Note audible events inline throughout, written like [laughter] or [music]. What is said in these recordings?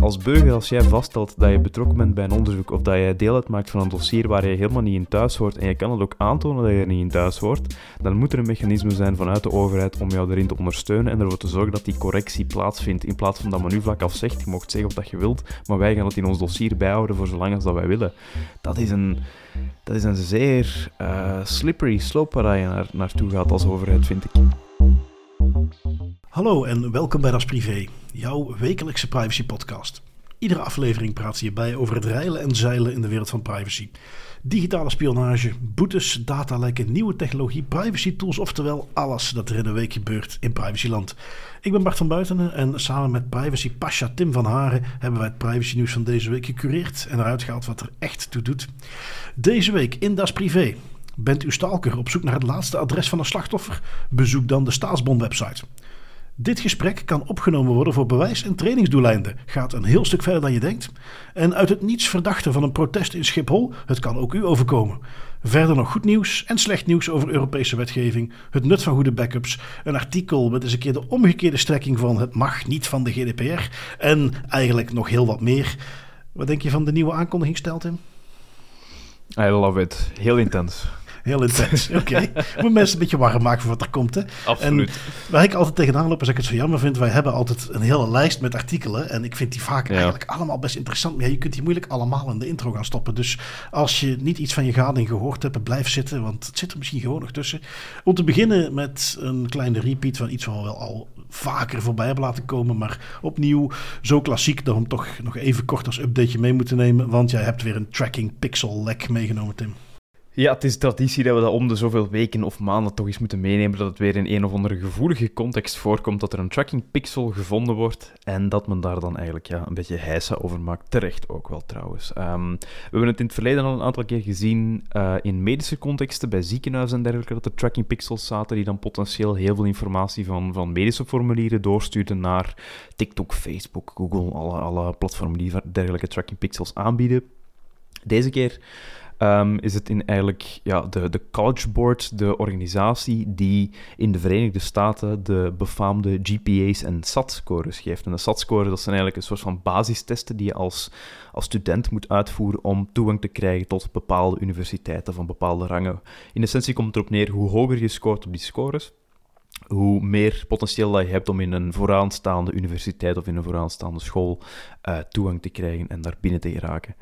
Als burger, als jij vaststelt dat je betrokken bent bij een onderzoek of dat jij deel uitmaakt van een dossier waar je helemaal niet in thuis hoort en je kan het ook aantonen dat je er niet in thuis hoort, dan moet er een mechanisme zijn vanuit de overheid om jou erin te ondersteunen en ervoor te zorgen dat die correctie plaatsvindt. In plaats van dat men nu vlak af zegt, je mocht zeggen wat je wilt, maar wij gaan het in ons dossier bijhouden voor zolang als dat wij willen. Dat is een, dat is een zeer uh, slippery slope waar je naar, naartoe gaat als overheid, vind ik. Hallo en welkom bij Das Privé, jouw wekelijkse privacy podcast. Iedere aflevering praat je hierbij over het reilen en zeilen in de wereld van privacy. Digitale spionage, boetes, datalekken, nieuwe technologie, privacy tools, oftewel alles dat er in een week gebeurt in privacyland. Ik ben Bart van Buitenen en samen met privacy pasha Tim van Haren hebben wij het privacy nieuws van deze week gecureerd en eruit gehaald wat er echt toe doet. Deze week in Das Privé. Bent u stalker op zoek naar het laatste adres van een slachtoffer? Bezoek dan de Staatsbond website. Dit gesprek kan opgenomen worden voor bewijs- en trainingsdoeleinden. Gaat een heel stuk verder dan je denkt. En uit het niets verdachte van een protest in Schiphol, het kan ook u overkomen. Verder nog goed nieuws en slecht nieuws over Europese wetgeving, het nut van goede backups, een artikel met eens een keer de omgekeerde strekking van het mag niet van de GDPR en eigenlijk nog heel wat meer. Wat denk je van de nieuwe aankondiging, Steltim? I love it. Heel intens. Heel intens. [laughs] Oké. Okay. Moet mensen een beetje warm maken voor wat er komt. Hè? Absoluut. En waar ik altijd tegenaan loop, is dat ik het zo jammer vind. Wij hebben altijd een hele lijst met artikelen. En ik vind die vaak eigenlijk allemaal best interessant. Maar ja, je kunt die moeilijk allemaal in de intro gaan stoppen. Dus als je niet iets van je gading gehoord hebt, blijf zitten. Want het zit er misschien gewoon nog tussen. Om te beginnen met een kleine repeat van iets wat we wel al vaker voorbij hebben laten komen. Maar opnieuw zo klassiek dat we hem toch nog even kort als updateje mee moeten nemen. Want jij hebt weer een tracking pixel lek meegenomen, Tim. Ja, het is traditie dat we dat om de zoveel weken of maanden toch eens moeten meenemen, dat het weer in een of andere gevoelige context voorkomt, dat er een tracking pixel gevonden wordt en dat men daar dan eigenlijk ja, een beetje heisa over maakt. Terecht ook wel trouwens. Ehm, we hebben het in het verleden al een aantal keer gezien uh, in medische contexten, bij ziekenhuizen en dergelijke, dat er tracking pixels zaten die dan potentieel heel veel informatie van, van medische formulieren doorstuurden naar TikTok, Facebook, Google, alle, alle platformen die dergelijke tracking pixels aanbieden. Deze keer um, is het in eigenlijk ja, de, de College Board, de organisatie die in de Verenigde Staten de befaamde GPA's en SAT-scores geeft. En de SAT-scores dat zijn eigenlijk een soort van basistesten die je als, als student moet uitvoeren om toegang te krijgen tot bepaalde universiteiten van bepaalde rangen. In essentie komt het erop neer hoe hoger je scoort op die scores, hoe meer potentieel dat je hebt om in een vooraanstaande universiteit of in een vooraanstaande school uh, toegang te krijgen en daar binnen te geraken.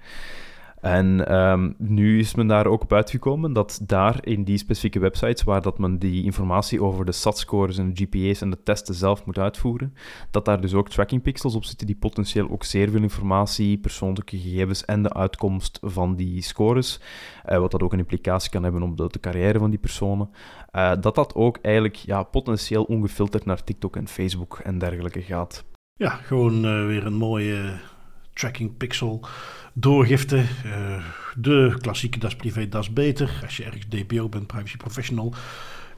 En um, nu is men daar ook op uitgekomen dat daar in die specifieke websites, waar dat men die informatie over de SAT-scores en de GPA's en de testen zelf moet uitvoeren, dat daar dus ook tracking pixels op zitten die potentieel ook zeer veel informatie, persoonlijke gegevens en de uitkomst van die scores, uh, wat dat ook een implicatie kan hebben op de, carrière van die personen, uh, dat dat ook eigenlijk ja, potentieel ongefilterd naar TikTok en Facebook en dergelijke gaat. Ja, gewoon uh, weer een mooie tracking pixel doorgifte. Uh, de klassieke Das Privé, Das Beter. Als je ergens DPO bent, privacy professional.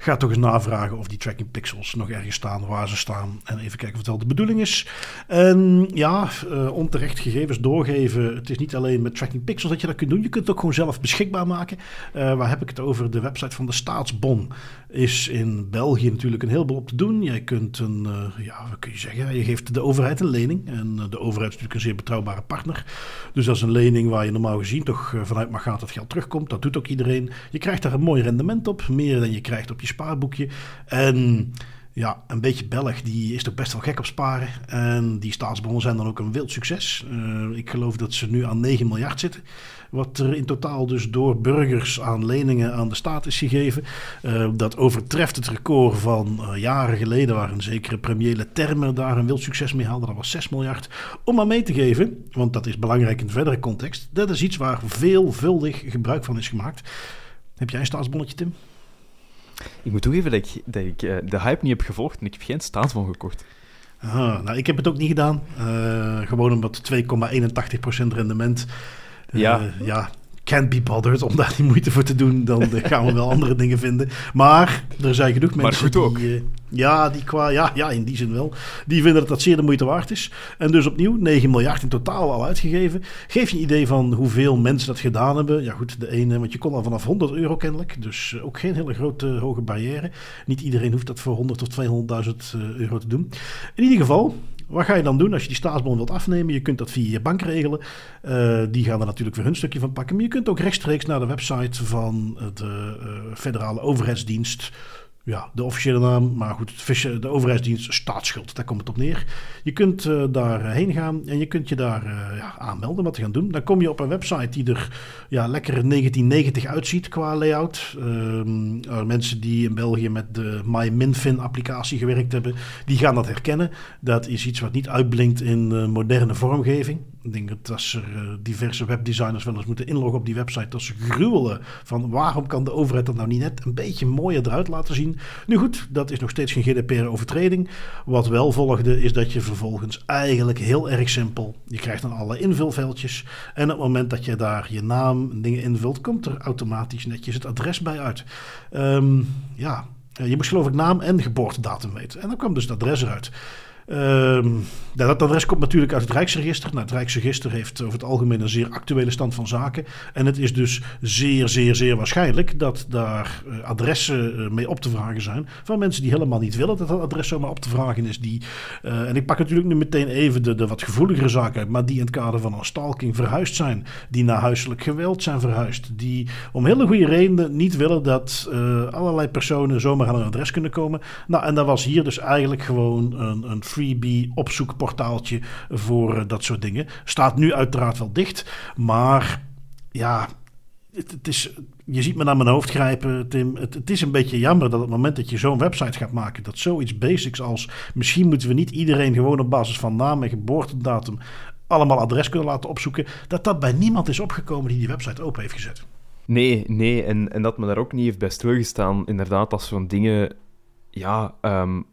Ga toch eens navragen of die tracking pixels nog ergens staan, waar ze staan. En even kijken of het wel de bedoeling is. En ja, uh, onterecht gegevens doorgeven. Het is niet alleen met tracking pixels dat je dat kunt doen. Je kunt het ook gewoon zelf beschikbaar maken. Uh, waar heb ik het over? De website van de Staatsbon is in België natuurlijk een heleboel op te doen. Jij kunt een, uh, ja, wat kun je zeggen? Je geeft de overheid een lening. En de overheid is natuurlijk een zeer betrouwbare partner. Dus dat is een lening waar je normaal gezien toch vanuit mag gaan dat geld terugkomt. Dat doet ook iedereen. Je krijgt daar een mooi rendement op. Meer dan je krijgt op je spaarboekje. En ja, een beetje Belg, die is toch best wel gek op sparen. En die staatsbonnen zijn dan ook een wild succes. Uh, ik geloof dat ze nu aan 9 miljard zitten. Wat er in totaal dus door burgers aan leningen aan de staat is gegeven. Uh, dat overtreft het record van uh, jaren geleden, waar een zekere premiële termen daar een wild succes mee haalde. Dat was 6 miljard. Om maar mee te geven, want dat is belangrijk in de verdere context. Dat is iets waar veelvuldig gebruik van is gemaakt. Heb jij een staatsbonnetje, Tim? Ik moet toegeven dat ik, dat ik uh, de hype niet heb gevolgd en ik heb geen staatsbon gekocht. Ah, nou, ik heb het ook niet gedaan. Uh, gewoon omdat 2,81% rendement. Uh, ja. ja, can't be bothered om daar die moeite voor te doen. Dan [laughs] gaan we wel andere dingen vinden. Maar er zijn genoeg mensen die... Uh, ja, die qua, ja, ja, in die zin wel. Die vinden dat dat zeer de moeite waard is. En dus opnieuw, 9 miljard in totaal al uitgegeven. Geef je een idee van hoeveel mensen dat gedaan hebben. Ja goed, de ene, want je kon al vanaf 100 euro kennelijk. Dus ook geen hele grote hoge barrière. Niet iedereen hoeft dat voor 100 of 200.000 euro te doen. In ieder geval, Wat ga je dan doen als je die staatsbon wilt afnemen? Je kunt dat via je bank regelen. Uh, die gaan er natuurlijk weer hun stukje van pakken. Maar je kunt ook rechtstreeks naar de website van de uh, federale overheidsdienst ja, de officiële naam, maar goed, de overheidsdienst staatsschuld, daar komt het op neer. Je kunt uh, daarheen gaan en je kunt je daar uh, ja, aanmelden wat te gaan doen. Dan kom je op een website die er ja, lekker 1990 uitziet qua layout. Uh, mensen die in België met de MyMinFin applicatie gewerkt hebben, die gaan dat herkennen. Dat is iets wat niet uitblinkt in moderne vormgeving. Ik dat als er diverse webdesigners wel eens moeten inloggen op die website, dat ze gruwelen van waarom kan de overheid dat nou niet net een beetje mooier eruit laten zien. Nu goed, dat is nog steeds geen GDPR-overtreding. Wat wel volgde is dat je vervolgens eigenlijk heel erg simpel, je krijgt dan alle invulveldjes en op het moment dat je daar je naam dingen invult, komt er automatisch netjes het adres bij uit. Um, ja, je moest geloof ik naam en geboortedatum weten. En dan kwam dus het adres eruit. Um, dat adres komt natuurlijk uit het Rijksregister. Nou, het Rijksregister heeft over het algemeen een zeer actuele stand van zaken. En het is dus zeer, zeer, zeer waarschijnlijk dat daar uh, adressen uh, mee op te vragen zijn. Van mensen die helemaal niet willen dat dat adres zomaar op te vragen is. Die, uh, en ik pak natuurlijk nu meteen even de, de wat gevoeligere zaken uit. Maar die in het kader van een stalking verhuisd zijn. Die naar huiselijk geweld zijn verhuisd. Die om hele goede redenen niet willen dat allerlei personen zomaar aan een adres kunnen komen. Nou, en dat was hier dus eigenlijk gewoon een, een freebie opzoekportaaltje voor uh, dat soort dingen. Staat nu uiteraard wel dicht, maar ja, het, is, je ziet me naar mijn hoofd grijpen, Tim. Het, het, is een beetje jammer dat het moment dat je zo'n website gaat maken, dat zoiets basics als misschien moeten we niet iedereen gewoon op basis van naam en geboortedatum allemaal adres kunnen laten opzoeken, dat dat bij niemand is opgekomen die die website open heeft gezet. Nee, nee, en, en dat me daar ook niet heeft bij stilgestaan, inderdaad, als zo'n dingen ja, um,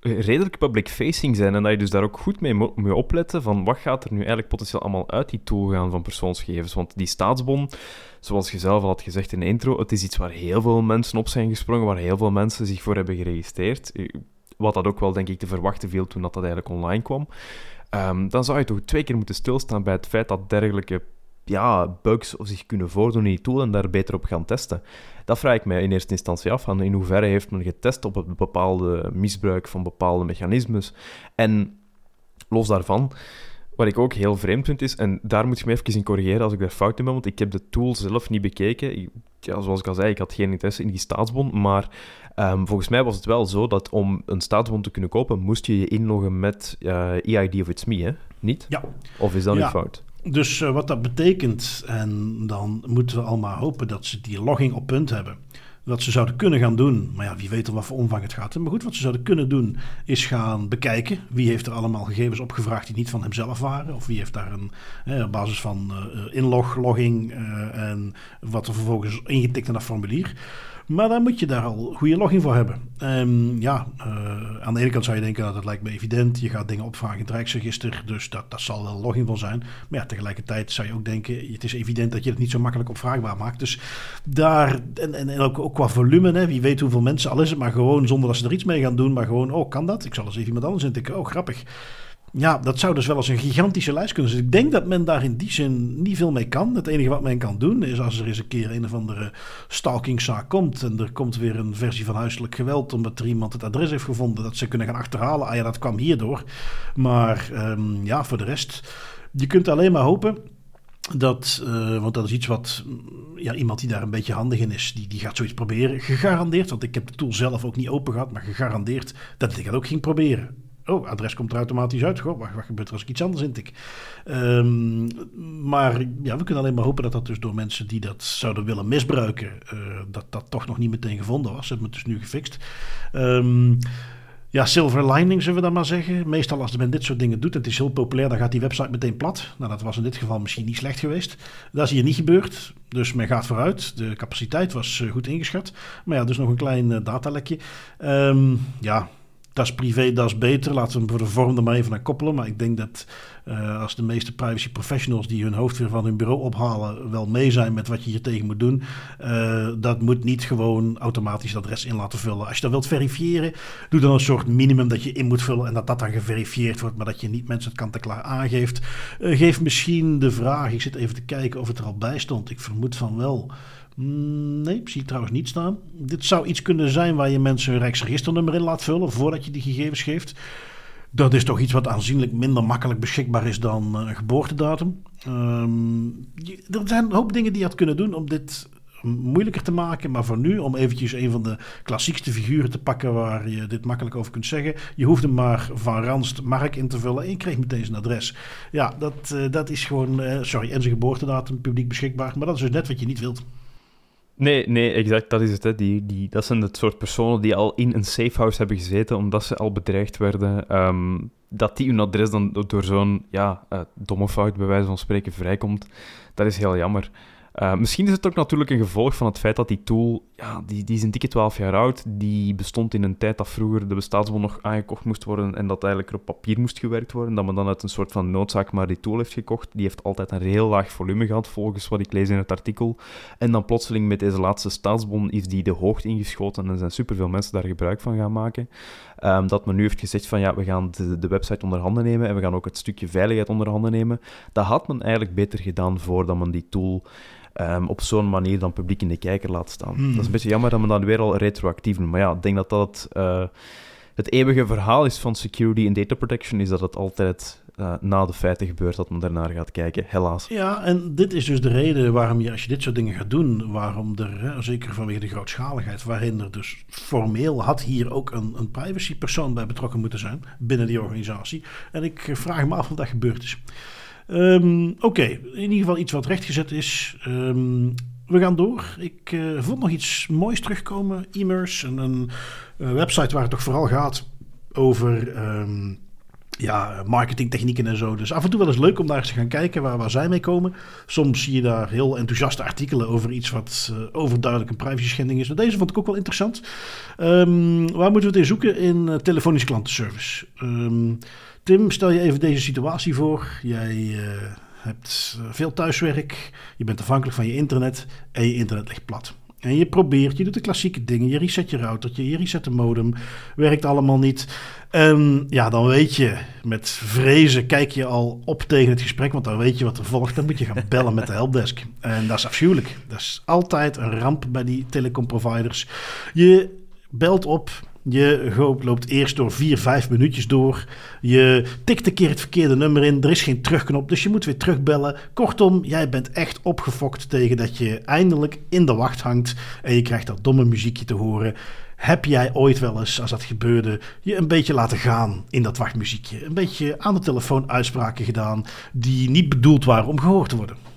redelijk public-facing zijn en dat je dus daar ook goed mee moet opletten van wat gaat er nu eigenlijk potentieel allemaal uit die tool gaan van persoonsgegevens. Want die staatsbon, zoals je zelf al had gezegd in de intro, het is iets waar heel veel mensen op zijn gesprongen, waar heel veel mensen zich voor hebben geregistreerd. Wat dat ook wel, denk ik, te verwachten viel toen dat, dat eigenlijk online kwam. Um, dan zou je toch twee keer moeten stilstaan bij het feit dat dergelijke ja, bugs of zich kunnen voordoen in die tool en daar beter op gaan testen. Dat vraag ik mij in eerste instantie af. Van in hoeverre heeft men getest op het bepaalde misbruik van bepaalde mechanismes? En los daarvan, wat ik ook heel vreemd vind is, en daar moet je me even in corrigeren als ik daar fout in ben, want ik heb de tool zelf niet bekeken. ja, zoals ik al zei, ik had geen interesse in die staatsbon, maar um, volgens mij was het wel zo dat om een staatsbon te kunnen kopen, moest je je inloggen met uh, eh, EID of It's Me, hè? Niet? Ja. Of is dat ja. niet fout? Dus uh, wat dat betekent, en dan moeten we allemaal hopen dat ze die logging op punt hebben. Wat ze zouden kunnen gaan doen, maar ja, wie weet wat voor omvang het gaat. Maar goed, wat ze zouden kunnen doen, is gaan bekijken wie heeft er allemaal gegevens opgevraagd die niet van hemzelf waren. Of wie heeft daar een, eh, op basis van uh, inlog, logging uh, en wat er vervolgens ingetikt in dat formulier. Maar dan moet je daar al goede login voor hebben. Um, ja, uh, aan de ene kant zou je denken dat het lijkt me evident. Je gaat dingen opvragen in het Rijksregister, dus dat, dat zal wel login van zijn. Maar ja, tegelijkertijd zou je ook denken, het is evident dat je het niet zo makkelijk opvraagbaar maakt. Dus daar, en, en, ook, qua volume, hè, wie weet hoeveel mensen, al is het maar gewoon zonder dat ze er iets mee gaan doen. Maar gewoon, oh, kan dat? Ik zal eens even iemand anders intikken. Oh, grappig. Ja, dat zou dus wel eens een gigantische lijst kunnen zijn. ik denk dat men daar in die zin niet veel mee kan. Het enige wat men kan doen is als er eens een keer een of andere stalkingzaak komt. en er komt weer een versie van huiselijk geweld. omdat er iemand het adres heeft gevonden. dat ze kunnen gaan achterhalen. Ah ja, dat kwam hierdoor. Maar um, ja, voor de rest. Je kunt alleen maar hopen dat, uh, want dat is iets wat ja, iemand die daar een beetje handig in is, die, die gaat zoiets proberen. Gegarandeerd, want ik heb de tool zelf ook niet open gehad, maar gegarandeerd dat ik dat ook ging proberen. Oh, adres komt er automatisch uit. Goh, wat, gebeurt er als ik iets anders intik? Um, maar ja, we kunnen alleen maar hopen dat dat dus door mensen die dat zouden willen misbruiken, uh, dat dat toch nog niet meteen gevonden was. Ze hebben het dus nu gefixt. Um, ja, silver lining zullen we dan maar zeggen. Meestal als men dit soort dingen doet, het is heel populair, dan gaat die website meteen plat. Nou, dat was in dit geval misschien niet slecht geweest. Dat is hier niet gebeurd. Dus men gaat vooruit. De capaciteit was uh, goed ingeschat. Maar ja, dus nog een klein uh, datalekje. Um, ja, dat is privé, dat is beter. Laten we hem voor de vorm er maar even naar koppelen. Maar ik denk dat uh, als de meeste privacy professionals die hun hoofd weer van hun bureau ophalen, wel mee zijn met wat je hier tegen moet doen. Uh, dat moet niet gewoon automatisch het adres in laten vullen. Als je dat wilt verifiëren, doe dan een soort minimum dat je in moet vullen en dat dat dan geverifieerd wordt, maar dat je niet mensen het kant-en-klaar aangeeft. Uh, geef misschien de vraag, ik zit even te kijken of het er al bij stond. Ik vermoed van wel. Mm, nee, zie ik trouwens niet staan. Dit zou iets kunnen zijn waar je mensen hun Rijksregisternummer in laat vullen voordat je die gegevens geeft. Dat is toch iets wat aanzienlijk minder makkelijk beschikbaar is dan een geboortedatum. Ehm, er zijn een hoop dingen die je had kunnen doen om dit moeilijker te maken. Maar voor nu, om eventjes een van de klassiekste figuren te pakken waar je dit makkelijk over kunt zeggen. Je hoeft hem maar van Ranst Mark in te vullen en je kreeg meteen zijn adres. Ja, dat, uh, dat is gewoon, uh, sorry, en zijn geboortedatum publiek beschikbaar. Maar dat is dus net wat je niet wilt. Nee, nee, exact, dat is het. Hè. Die, die, dat zijn het soort personen die al in een safehouse hebben gezeten omdat ze al bedreigd werden. Um, dat die hun adres dan door zo'n ja, uh, domme fout, bij wijze van spreken, vrijkomt, dat is heel jammer. Uh, misschien is het ook natuurlijk een gevolg van het feit dat die tool, ja, die, die is een dikke 12 jaar oud. Die bestond in een tijd dat vroeger de bestaansbon nog aangekocht moest worden en dat eigenlijk op papier moest gewerkt worden. Dat men dan uit een soort van noodzaak maar die tool heeft gekocht. Die heeft altijd een heel laag volume gehad, volgens wat ik lees in het artikel. En dan plotseling met deze laatste staatsbon is die de hoogte ingeschoten en zijn superveel mensen daar gebruik van gaan maken. Um, dat men nu heeft gezegd van ja, we gaan de, de, website onder handen nemen en we gaan ook het stukje veiligheid onder handen nemen. Dat had men eigenlijk beter gedaan voordat men die tool um, op zo'n manier dan publiek in de kijker laat staan. Hmm. Dat is een beetje jammer dat men dan weer al retroactief noemt. Maar ja, ik denk dat dat uh, het eeuwige verhaal is van security en data protection, is dat het altijd uh, na de feiten gebeurt dat men daarnaar gaat kijken, helaas. Ja, en dit is dus de reden waarom je, als je dit soort dingen gaat doen, waarom er, hè, zeker vanwege de grootschaligheid, waarin er dus formeel had hier ook een, een privacypersoon bij betrokken moeten zijn binnen die organisatie. En ik vraag me af of dat gebeurd is. Um, Oké, in ieder geval iets wat rechtgezet is. Um, we gaan door. Ik uh, vond nog iets moois terugkomen. E-mers, een, een, een, website waar het toch vooral gaat over um, ja, marketingtechnieken en zo. Dus af en toe wel eens leuk om daar eens te gaan kijken waar, waar zij mee komen. Soms zie je daar heel enthousiaste artikelen over iets wat uh, overduidelijk een privacy schending is. Maar deze vond ik ook wel interessant. waar moeten we het in zoeken? In uh, telefonische klantenservice. Tim, stel je even deze situatie voor. Jij uh, hebt eh, veel thuiswerk, je bent afhankelijk van je internet en je internet ligt plat. En je probeert, je doet de klassieke dingen. Je reset je routertje, je reset de modem. Werkt allemaal niet. En ja, dan weet je, met vrezen kijk je al op tegen het gesprek. Want dan weet je wat er volgt. Dan moet je gaan bellen met de helpdesk. En dat is afschuwelijk. Dat is altijd een ramp bij die telecomproviders. Je belt op, je loopt eerst door vier, vijf minuutjes door. Je tikt een keer het verkeerde nummer in. Er is geen terugknop, dus je moet weer terugbellen. Kortom, jij bent echt opgefokt tegen dat je eindelijk in de wacht hangt. En je krijgt dat domme muziekje te horen. Heb jij ooit wel eens, als dat gebeurde, je een beetje laten gaan in dat wachtmuziekje? Een beetje aan de telefoon uitspraken gedaan die niet bedoeld waren om gehoord te worden?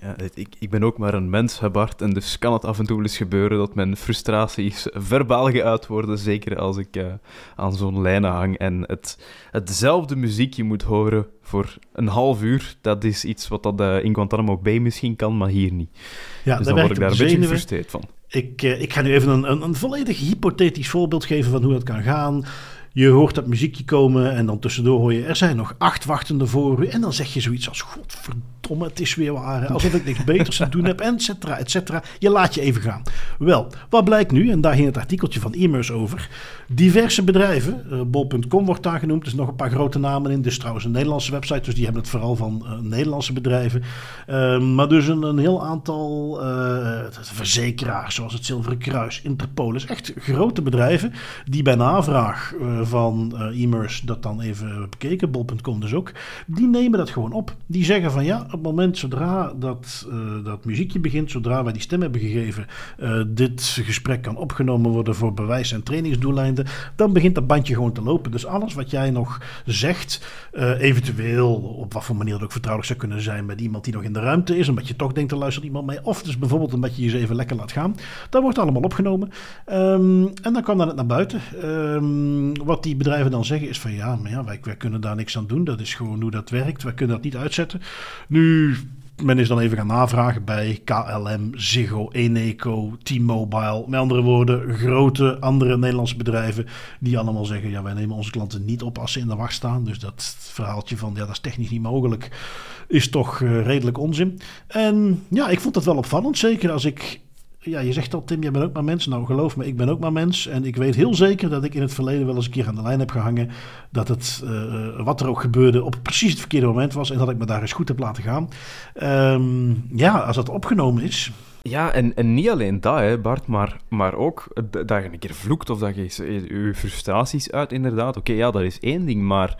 Ja, ik, ik ben ook maar een mens, Bart, en dus kan het af en toe eens gebeuren dat mijn frustraties verbaal geuit worden, zeker als ik uh, aan zo'n lijnen hang en het, hetzelfde muziekje moet horen voor een half uur. Dat is iets wat dat uh, in Guantanamo Bay misschien kan, maar hier niet. Ja, dus dan word ik daar een beetje gefrustreerd van. Ik, uh, ik ga nu even een, een, een volledig hypothetisch voorbeeld geven van hoe dat kan gaan. Je hoort dat muziekje komen en dan tussendoor hoor je... er zijn nog acht wachtende voor u. En dan zeg je zoiets als... godverdomme, het is weer waar. Alsof ik niks [laughs] beters te doen heb, et cetera, et cetera. Je laat je even gaan. Wel, wat blijkt nu? En daar ging het artikeltje van e-mails over. Diverse bedrijven, uh, bol.com wordt daar genoemd. Er nog een paar grote namen in. Dit is trouwens een Nederlandse website, dus die hebben het vooral van uh, Nederlandse bedrijven. Uh, maar dus een, een heel aantal eh, verzekeraars, zoals het Zilveren Kruis, Interpolis. Echt grote bedrijven die bij navraag van uh, e-mers dat dan even bekeken, bol.com dus ook, die nemen dat gewoon op. Die zeggen van ja, op het moment zodra dat, dat muziekje begint, zodra wij die stem hebben gegeven, dit gesprek kan opgenomen worden voor bewijs- en trainingsdoeleinden, dan begint dat bandje gewoon te lopen. Dus alles wat jij nog zegt, eventueel op wat voor manier het ook vertrouwelijk zou kunnen zijn met iemand die nog in de ruimte is, omdat je toch denkt, er luistert iemand mee, of dus bijvoorbeeld omdat je je even lekker laat gaan, dat wordt allemaal opgenomen. Um, en dan kwam dan het naar buiten. Um, wat die bedrijven dan zeggen is van ja, maar ja, wij, wij kunnen daar niks aan doen. Dat is gewoon hoe dat werkt. Wij kunnen dat niet uitzetten. Nu, men is dan even gaan navragen bij KLM, Ziggo, Eneco, T-Mobile. Met andere woorden, grote andere Nederlandse bedrijven die allemaal zeggen: ja, wij nemen onze klanten niet op als ze in de wacht staan. Dus dat verhaaltje van ja, dat is technisch niet mogelijk, is toch uh, redelijk onzin. En ja, ik vond dat wel opvallend. Zeker als ik ja, je zegt al, Tim, jij bent ook maar mens. Nou, geloof me, ik ben ook maar mens. En ik weet heel zeker dat ik in het verleden wel eens een keer aan de lijn heb gehangen. Dat het, uh, wat er ook gebeurde, op precies het verkeerde moment was. En dat ik me daar eens goed heb laten gaan. Um, ja, als dat opgenomen is, Ja, en, en niet alleen dat, hè, Bart, maar, maar ook dat je een keer vloekt of dat je je frustraties uit, inderdaad. Oké, ja, dat is één ding, maar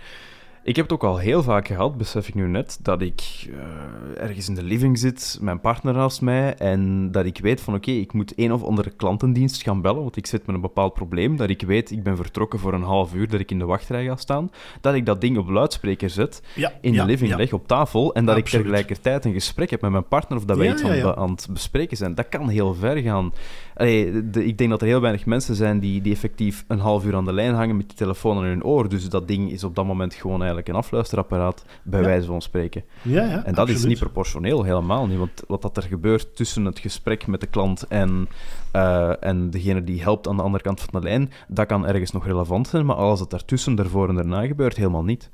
ik heb het ook al heel vaak gehad, besef ik nu net, dat ik uh, ergens in de living zit, mijn partner naast mij, en dat ik weet van oké, ik moet een of andere klantendienst gaan bellen, want ik zit met een bepaald probleem, dat ik weet, ik ben vertrokken voor een half uur, dat ik in de wachtrij ga staan, dat ik dat ding op luidspreker zet, ja, in de living ja. leg op tafel, en dat ik tegelijkertijd een gesprek heb met mijn partner, of dat wij iets aan, het bespreken zijn. Dat kan heel ver gaan. Allee, de- ik denk dat er heel weinig mensen zijn die, die effectief een half uur aan de lijn hangen met die telefoon aan hun oor. Dus dat ding is op dat moment gewoon eigenlijk een afluisterapparaat, bij Ja. wijze van spreken. Ja, ja, En dat is niet proportioneel, helemaal niet. Want wat dat er gebeurt tussen het gesprek met de klant en, eh, en degene die helpt aan de andere kant van de lijn, dat kan ergens nog relevant zijn, maar alles dat daartussen, daarvoor en daarna gebeurt, helemaal niet.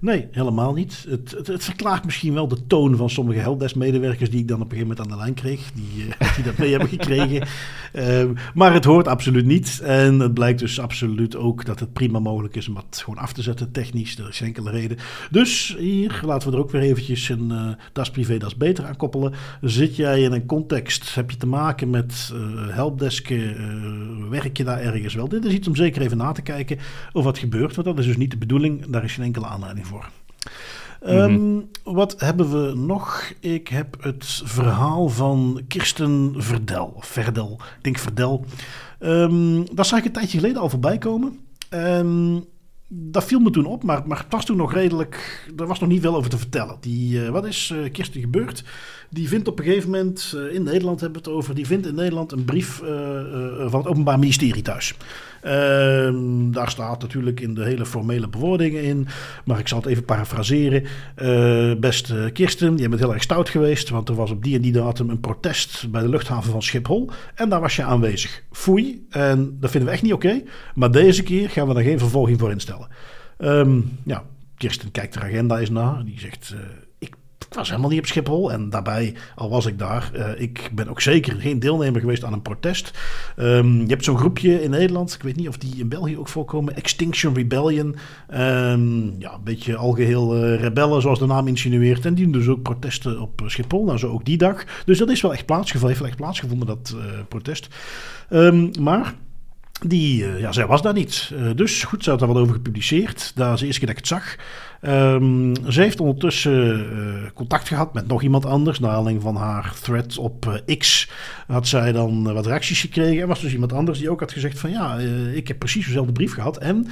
Nee, helemaal niet. Het, het, het verklaart misschien wel de toon van sommige helpdesk-medewerkers die ik dan op een gegeven moment aan de lijn kreeg, die, eh, [laughs] die dat mee hebben gekregen. Ehm, maar het hoort absoluut niet. En het blijkt dus absoluut ook dat het prima mogelijk is om het gewoon af te zetten, technisch. Er is enkele reden. Dus hier laten we er ook weer eventjes een eh das privé, das beter aan koppelen. Zit jij in een context, heb je te maken met eh helpdesken, werk je daar ergens wel? Dit is iets om zeker even na te kijken of wat gebeurt, want dat is dus niet de bedoeling. Daar is geen enkele aanleiding voor. Ehm, wat hebben we nog? Ik heb het verhaal van Kirsten Verdel. Verdel, ik denk Verdel. Ehm dat zag ik een tijdje geleden al voorbij komen. Dat viel me toen op, maar, maar het was toen nog redelijk... Er was nog niet veel over te vertellen. Die, eh, wat is eh, Kirsten gebeurd? Die vindt op een gegeven moment, eh, in Nederland hebben we het over... Die vindt in Nederland een brief eh, eh, van het Openbaar Ministerie thuis. Ehm, daar staat natuurlijk in de hele formele bewoordingen in. Maar ik zal het even parafraseren. Beste Kirsten, je bent heel erg stout geweest. Want er was op die en die datum een protest bij de luchthaven van Schiphol. En daar was je aanwezig. Foei. En dat vinden we echt niet oké. Maar deze keer gaan we daar geen vervolging voor instellen. Ehm, ja, Kirsten kijkt de agenda eens na. Die zegt... was helemaal niet op Schiphol. En daarbij, al was ik daar, eh, ik ben ook zeker geen deelnemer geweest aan een protest. Ehm, je hebt zo'n groepje in Nederland, ik weet niet of die in België ook voorkomen, Extinction Rebellion. Ehm, ja, een beetje algeheel eh, rebellen, zoals de naam insinueert. En die doen dus ook protesten op Schiphol, nou zo ook die dag. Dus dat is wel echt plaatsgevonden, heeft wel echt plaatsgevonden, dat eh, protest. Ehm, maar die, eh, ja, zij was daar niet. Eh, dus goed, ze had daar wat over gepubliceerd. Dat is de eerste keer dat ik het zag. Ehm, ze heeft ondertussen eh, contact gehad met nog iemand anders. Naar aanleiding van haar thread op eh, X had zij dan eh, wat reacties gekregen. Er was dus iemand anders die ook had gezegd van... ja, ik heb precies dezelfde brief gehad. En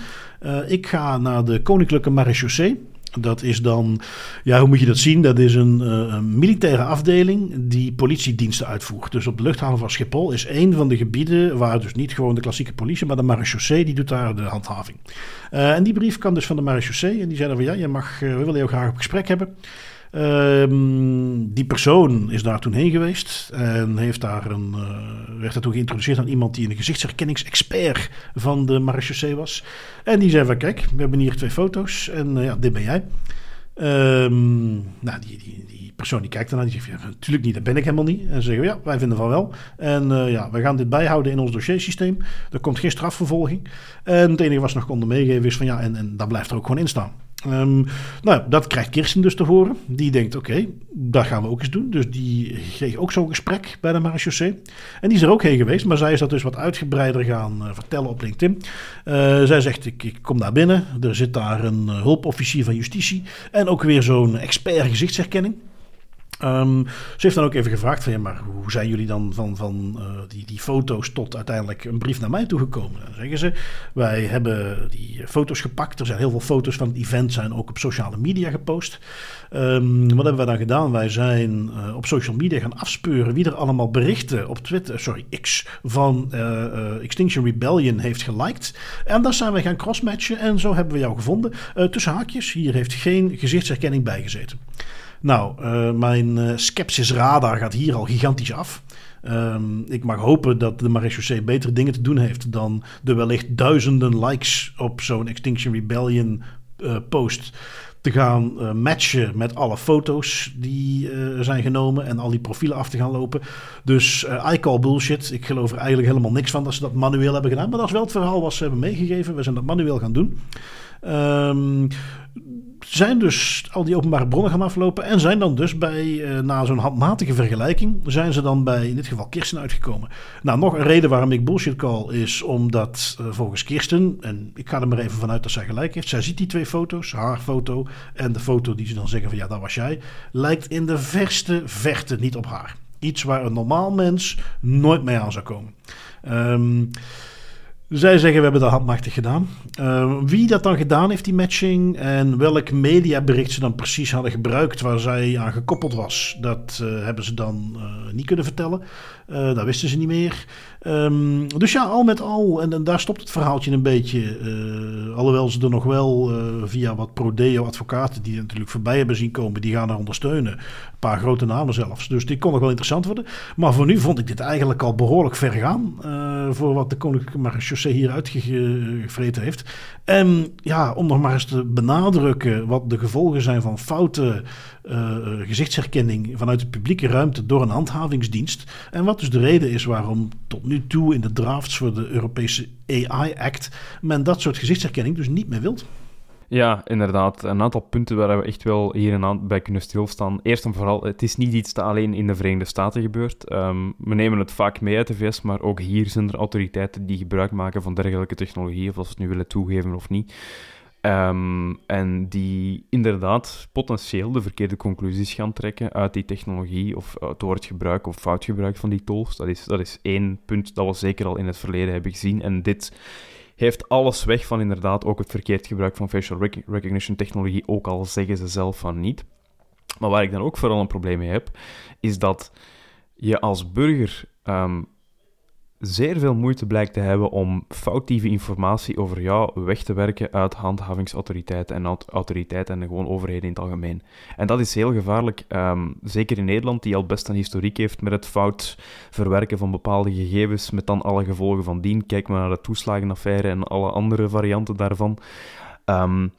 ik ga naar de Koninklijke Marechaussee. Dat is dan, ja, hoe moet je dat zien? Dat is een, eh, een militaire afdeling die politiediensten uitvoert. Dus op de luchthaven van Schiphol is één van de gebieden waar dus niet gewoon de klassieke politie, maar de marechaussee, die doet daar de handhaving. Eh, en die brief kwam dus van de marechaussee en die zeiden van ja, je mag, eh, we willen jou graag op gesprek hebben. Ehm, die persoon is daar toen heen geweest en heeft daar een, eh, werd daar toen geïntroduceerd aan iemand die een gezichtsherkenningsexpert van de marechaussee was. En die zei van kijk, we hebben hier twee foto's en eh, ja, dit ben jij. Ehm, nou, die, die, die persoon die kijkt ernaar, die zegt, ja, natuurlijk niet, dat ben ik helemaal niet. En ze zeggen, ja, wij vinden van wel. En eh, ja, wij gaan dit bijhouden in ons dossiersysteem. Er komt geen strafvervolging. En het enige wat ze nog konden meegeven is van, ja, en, en dat blijft er ook gewoon in staan. Ehm, nou, dat krijgt Kirsten dus te horen. Die denkt, oké, dat gaan we ook eens doen. Dus die kreeg ook zo'n gesprek bij de marechaussee. En die is er ook heen geweest, maar zij is dat dus wat uitgebreider gaan eh, vertellen op LinkedIn. Eh, zij zegt, ik, ik kom daar binnen. Er zit daar een eh, hulpofficier van justitie. En ook weer zo'n expert gezichtsherkenning. Ehm, ze heeft dan ook even gevraagd van ja, maar hoe zijn jullie dan van, van eh, die, die foto's tot uiteindelijk een brief naar mij toegekomen? Dan zeggen ze, wij hebben die foto's gepakt. Er zijn heel veel foto's van het event, zijn ook op sociale media gepost. Ehm, wat hebben wij dan gedaan? Wij zijn eh, op social media gaan afspeuren wie er allemaal berichten op Twitter, sorry, X, van eh, Extinction Rebellion heeft geliked. En daar zijn wij gaan crossmatchen en zo hebben we jou gevonden. Tussen haakjes, hier heeft geen gezichtsherkenning bij gezeten. Nou, eh, mijn uh, skepsis radar gaat hier al gigantisch af. Um, ik mag hopen dat de marechaussee betere dingen te doen heeft dan de wellicht duizenden likes op zo'n Extinction Rebellion uh, post te gaan matchen met alle foto's die zijn genomen en al die profielen af te gaan lopen. Dus uh, I call bullshit. Ik geloof er eigenlijk helemaal niks van dat ze dat manueel hebben gedaan. Maar dat is wel het verhaal wat ze hebben meegegeven. We zijn dat manueel gaan doen. Um, zijn dus al die openbare bronnen gaan aflopen en zijn dan dus bij, uh, na zo'n handmatige vergelijking, zijn ze dan bij in dit geval Kirsten uitgekomen. Nou, nog een reden waarom ik bullshit call is omdat uh, volgens Kirsten, en ik ga er maar even vanuit dat zij gelijk heeft, zij ziet die twee foto's, haar foto en de foto die ze dan zeggen van ja, dat was jij, lijkt in de verste verte niet op haar. Iets waar een normaal mens nooit mee aan zou komen. Um, zij zeggen we hebben dat handmachtig gedaan. Uh, wie dat dan gedaan heeft, die matching, en welk mediabericht ze dan precies hadden gebruikt waar zij aan gekoppeld was, dat uh, hebben ze dan uh, niet kunnen vertellen. Dat wisten ze niet meer. Um, dus ja, al met al, en, daar stopt het verhaaltje een beetje. alhoewel ze er nog wel via wat Prodeo-advocaten, die natuurlijk voorbij hebben zien komen, die gaan er ondersteunen. Een paar grote namen zelfs. Dus die kon nog wel interessant worden. Maar voor nu vond ik dit eigenlijk al behoorlijk ver gaan voor wat de Koninklijke Marechaussee hier uitgevreten heeft. En ja, om nog maar eens te benadrukken wat de gevolgen zijn van foute uh, gezichtsherkenning vanuit de publieke ruimte door een handhavingsdienst. En wat dus de reden is waarom tot nu toe in de drafts voor de Europese AI Act men dat soort gezichtsherkenning dus niet meer wilt. Ja, inderdaad. Een aantal punten waar we echt wel hier en aan bij kunnen stilstaan. Eerst en vooral, het is niet iets dat alleen in de Verenigde Staten gebeurt. Um, we nemen het vaak mee uit de VS, maar ook hier zijn er autoriteiten die gebruik maken van dergelijke technologie, of ze het nu willen toegeven of niet. Um, en die inderdaad potentieel de verkeerde conclusies gaan trekken uit die technologie of door het gebruik of fout gebruik van die tools. Dat is, dat is één punt dat we zeker al in het verleden hebben gezien. En dit heeft alles weg van inderdaad ook het verkeerd gebruik van facial recognition technologie, ook al zeggen ze zelf van niet. Maar waar ik dan ook vooral een probleem mee heb, is dat je als burger um, zeer veel moeite blijkt te hebben om foutieve informatie over jou weg te werken uit handhavingsautoriteiten en autoriteiten en gewoon overheden in het algemeen. En dat is heel gevaarlijk, ehm, zeker in Nederland, die al best een historiek heeft met het fout verwerken van bepaalde gegevens, met dan alle gevolgen van dien. Kijk maar naar de toeslagenaffaire en alle andere varianten daarvan. Um,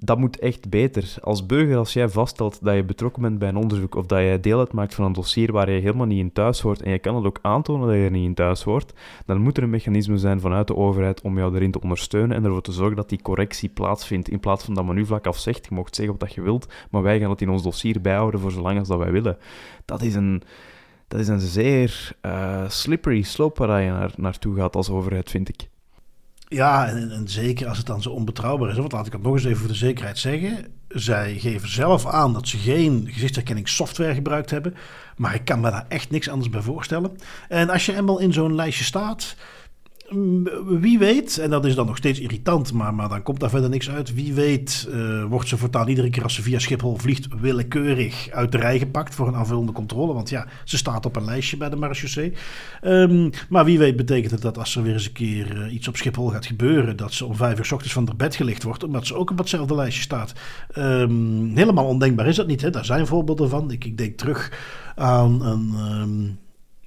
dat moet echt beter. Als burger, als jij vaststelt dat je betrokken bent bij een onderzoek of dat je deel uitmaakt van een dossier waar je helemaal niet in thuis hoort en je kan het ook aantonen dat je er niet in thuis hoort, dan moet er een mechanisme zijn vanuit de overheid om jou erin te ondersteunen en ervoor te zorgen dat die correctie plaatsvindt. In plaats van dat men nu vlak af zegt, je mocht zeggen wat je wilt, maar wij gaan het in ons dossier bijhouden voor zolang als dat wij willen. Dat is een, dat is een zeer uh, slippery slope waar je naar, naartoe gaat als overheid, vind ik. Ja, en, zeker als het dan zo onbetrouwbaar is. Want laat ik het nog eens even voor de zekerheid zeggen. Zij geven zelf aan dat ze geen gezichtsherkenningssoftware gebruikt hebben. Maar ik kan me daar echt niks anders bij voorstellen. En als je eenmaal in zo'n lijstje staat, wie weet, en dat is dan nog steeds irritant, maar, maar dan komt daar verder niks uit. Wie weet uh, wordt ze voortaan iedere keer als ze via Schiphol vliegt willekeurig uit de rij gepakt voor een aanvullende controle. Want ja, ze staat op een lijstje bij de marechaussee. Um, maar wie weet betekent het dat als er weer eens een keer uh, iets op Schiphol gaat gebeuren, dat ze om vijf uur s ochtends van haar bed gelicht wordt, omdat ze ook op hetzelfde lijstje staat. Um, helemaal ondenkbaar is dat niet. Hè? Daar zijn voorbeelden van. Ik, ik denk terug aan een... Um,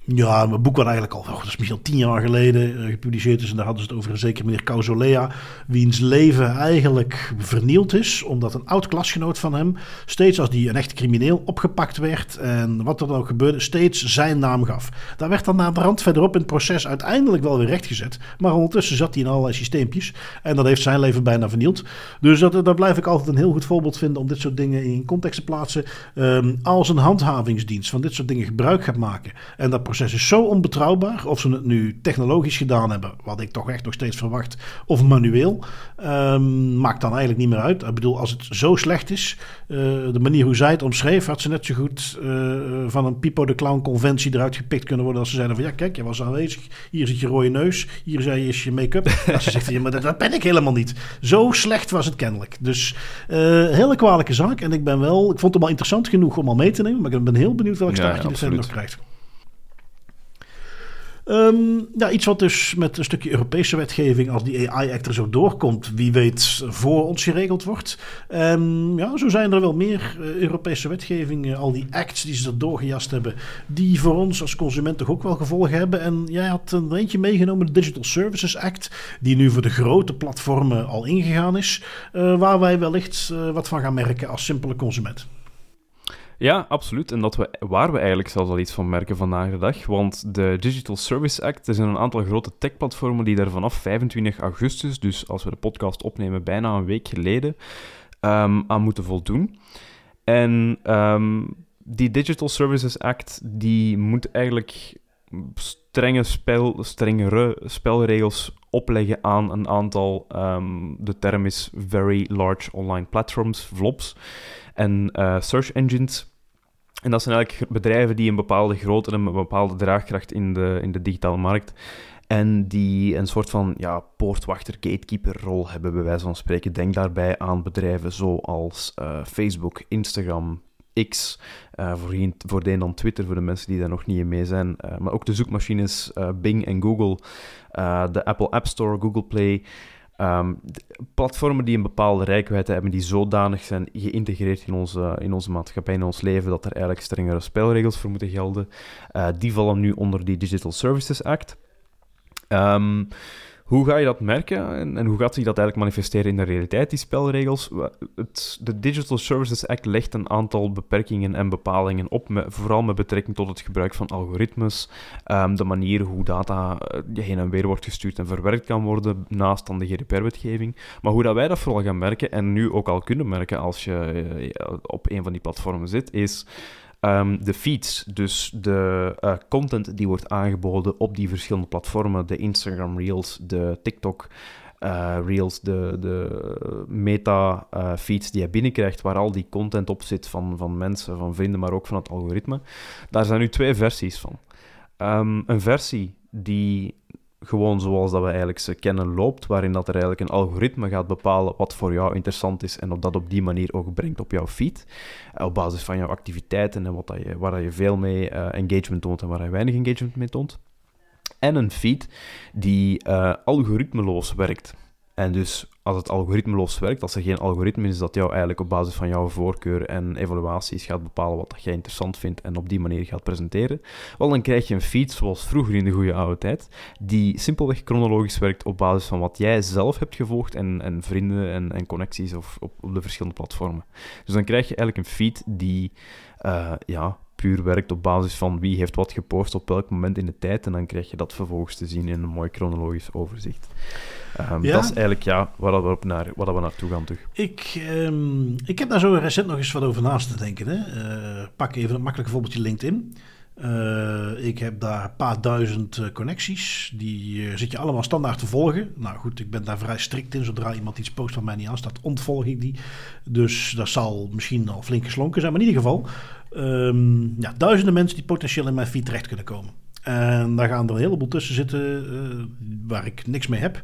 ja, mijn boek was eigenlijk al, oh, dat is misschien al tien jaar geleden uh, gepubliceerd is. En daar hadden ze het over een zeker meneer Causolea. Wiens leven eigenlijk vernield is. Omdat een oud klasgenoot van hem, steeds als die een echte crimineel opgepakt werd. En wat er dan ook gebeurde, steeds zijn naam gaf. Daar werd dan naar de rand verderop in het proces uiteindelijk wel weer rechtgezet. Maar ondertussen zat hij in allerlei systeempjes. En dat heeft zijn leven bijna vernield. Dus dat, dat blijf ik altijd een heel goed voorbeeld vinden om dit soort dingen in context te plaatsen. Um, als een handhavingsdienst van dit soort dingen gebruik gaat maken. En dat proces is zo onbetrouwbaar. Of ze het nu technologisch gedaan hebben, wat ik toch echt nog steeds verwacht, of manueel, um, maakt dan eigenlijk niet meer uit. Ik bedoel, als het zo slecht is, uh, de manier hoe zij het omschreef, had ze net zo goed uh, van een Pipo de Clown conventie eruit gepikt kunnen worden als ze zeiden van ja, kijk, je was aanwezig, hier zit je rode neus, hier zei je is je make-up. [laughs] ze zegt ja, maar dat, ben ik helemaal niet. Zo slecht was het kennelijk. Dus uh, hele kwalijke zaak. En ik ben wel, ik vond het wel interessant genoeg om al mee te nemen, maar ik ben heel benieuwd welk ja, staartje dit nog krijgt. Um, ja, iets wat dus met een stukje Europese wetgeving, als die AI-act er zo doorkomt, wie weet voor ons geregeld wordt. Um, ja, zo zijn er wel meer uh, Europese wetgevingen, al die acts die ze er doorgejast hebben, die voor ons als consument toch ook wel gevolgen hebben. En jij had een eentje meegenomen, de Digital Services Act, die nu voor de grote platformen al ingegaan is, uh, waar wij wellicht uh, wat van gaan merken als simpele consument. Ja, absoluut. En dat we, waar we eigenlijk zelfs al iets van merken vandaag de dag. Want de Digital Service Act, er zijn een aantal grote techplatformen die daar vanaf 25 augustus, dus als we de podcast opnemen bijna een week geleden, um, aan moeten voldoen. En um, die Digital Services Act die moet eigenlijk strenge spel, strengere spelregels opleggen aan een aantal, um, de term is Very Large Online Platforms, VLOPs, en uh, search engines. En dat zijn eigenlijk bedrijven die een bepaalde grootte en een bepaalde draagkracht in de, in de digitale markt en die een soort van ja, poortwachter, gatekeeper rol hebben, bij wijze van spreken. Denk daarbij aan bedrijven zoals uh, Facebook, Instagram, X, uh, voorheen, voordien dan Twitter voor de mensen die daar nog niet in mee zijn. Uh, maar ook de zoekmachines Bing en Google, de Apple App Store, Google Play. Um, platformen die een bepaalde rijkwijde hebben, die zodanig zijn geïntegreerd in onze, in onze maatschappij, in ons leven, dat er eigenlijk strengere spelregels voor moeten gelden. die vallen nu onder die Digital Services Act. Um, hoe ga je dat merken en, en, hoe gaat zich dat eigenlijk manifesteren in de realiteit, die spelregels? Het, de Digital Services Act legt een aantal beperkingen en bepalingen op, vooral met betrekking tot het gebruik van algoritmes, um, de manier hoe data uh, heen en weer wordt gestuurd en verwerkt kan worden, naast de GDPR-wetgeving. Maar hoe dat wij dat vooral gaan merken, en nu ook al kunnen merken als je uh, op een van die platformen zit, is Um, de feeds, dus de uh, content die wordt aangeboden op die verschillende platformen, de Instagram Reels, de TikTok uh, Reels, de, de meta-feeds uh, die je binnenkrijgt, waar al die content op zit van, van mensen, van vrienden, maar ook van het algoritme. Daar zijn nu twee versies van. Um, een versie die gewoon zoals dat we eigenlijk ze kennen loopt, waarin dat er eigenlijk een algoritme gaat bepalen wat voor jou interessant is en op dat op die manier ook brengt op jouw feed, eh, op basis van jouw activiteiten en wat dat je, waar dat je veel mee uh, engagement toont en waar je weinig engagement mee toont. En een feed die uh, algoritmeloos werkt. En dus als het algoritmeloos werkt, als er geen algoritme is dat jou eigenlijk op basis van jouw voorkeur en evaluaties gaat bepalen wat dat jij interessant vindt en op die manier gaat presenteren, wel dan krijg je een feed zoals vroeger in de goede oude tijd, die simpelweg chronologisch werkt op basis van wat jij zelf hebt gevolgd en, en vrienden en, en connecties of, op, op de verschillende platformen. Dus dan krijg je eigenlijk een feed die uh, ja, puur werkt op basis van wie heeft wat gepost op welk moment in de tijd. En dan krijg je dat vervolgens te zien in een mooi chronologisch overzicht. Um, ja. Dat is eigenlijk ja, waar, we op naar, waar we naartoe gaan. Toch. Ik, um, ik heb daar zo recent nog eens wat over naast te denken. Hè. Uh, pak even een makkelijk voorbeeldje LinkedIn. Uh, ik heb daar een paar duizend uh, connecties. Die uh, zit je allemaal standaard te volgen. Nou goed, ik ben daar vrij strikt in. Zodra iemand iets post van mij niet aanstaat, ontvolg ik die. Dus dat zal misschien al flink geslonken zijn. Maar in ieder geval, um, ja, duizenden mensen die potentieel in mijn feed terecht kunnen komen. En daar gaan er een heleboel tussen zitten waar ik niks mee heb.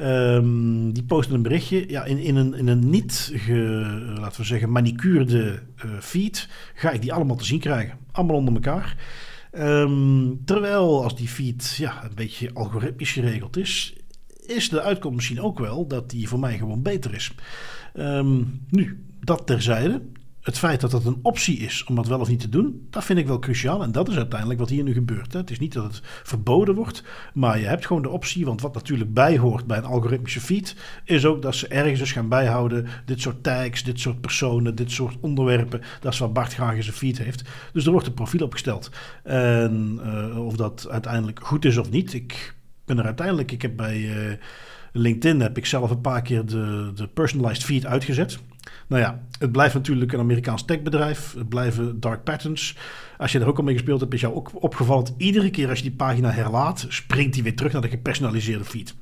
Um, die posten een berichtje. Ja, in, in, een, in een niet, ge, laten we zeggen, manicuurde uh, feed ga ik die allemaal te zien krijgen. Allemaal onder elkaar. Um, terwijl als die feed ja, een beetje algoritmisch geregeld is, is de uitkomst misschien ook wel dat die voor mij gewoon beter is. Um, nu, dat terzijde het feit dat dat een optie is om dat wel of niet te doen, dat vind ik wel cruciaal. En dat is uiteindelijk wat hier nu gebeurt. Hè. Het is niet dat het verboden wordt, maar je hebt gewoon de optie. Want wat natuurlijk bijhoort bij een algoritmische feed, is ook dat ze ergens dus gaan bijhouden. Dit soort tags, dit soort personen, dit soort onderwerpen. Dat is wat Bart graag in zijn feed heeft. Dus er wordt een profiel opgesteld. En uh, of dat uiteindelijk goed is of niet, ik ben er uiteindelijk. Ik heb bij uh, LinkedIn heb ik zelf een paar keer de, de personalized feed uitgezet. Nou ja, het blijft natuurlijk een Amerikaans techbedrijf. Het blijven dark patterns. Als je er ook al mee gespeeld hebt, is jou ook opgevallen dat iedere keer als je die pagina herlaat, springt die weer terug naar de gepersonaliseerde feed.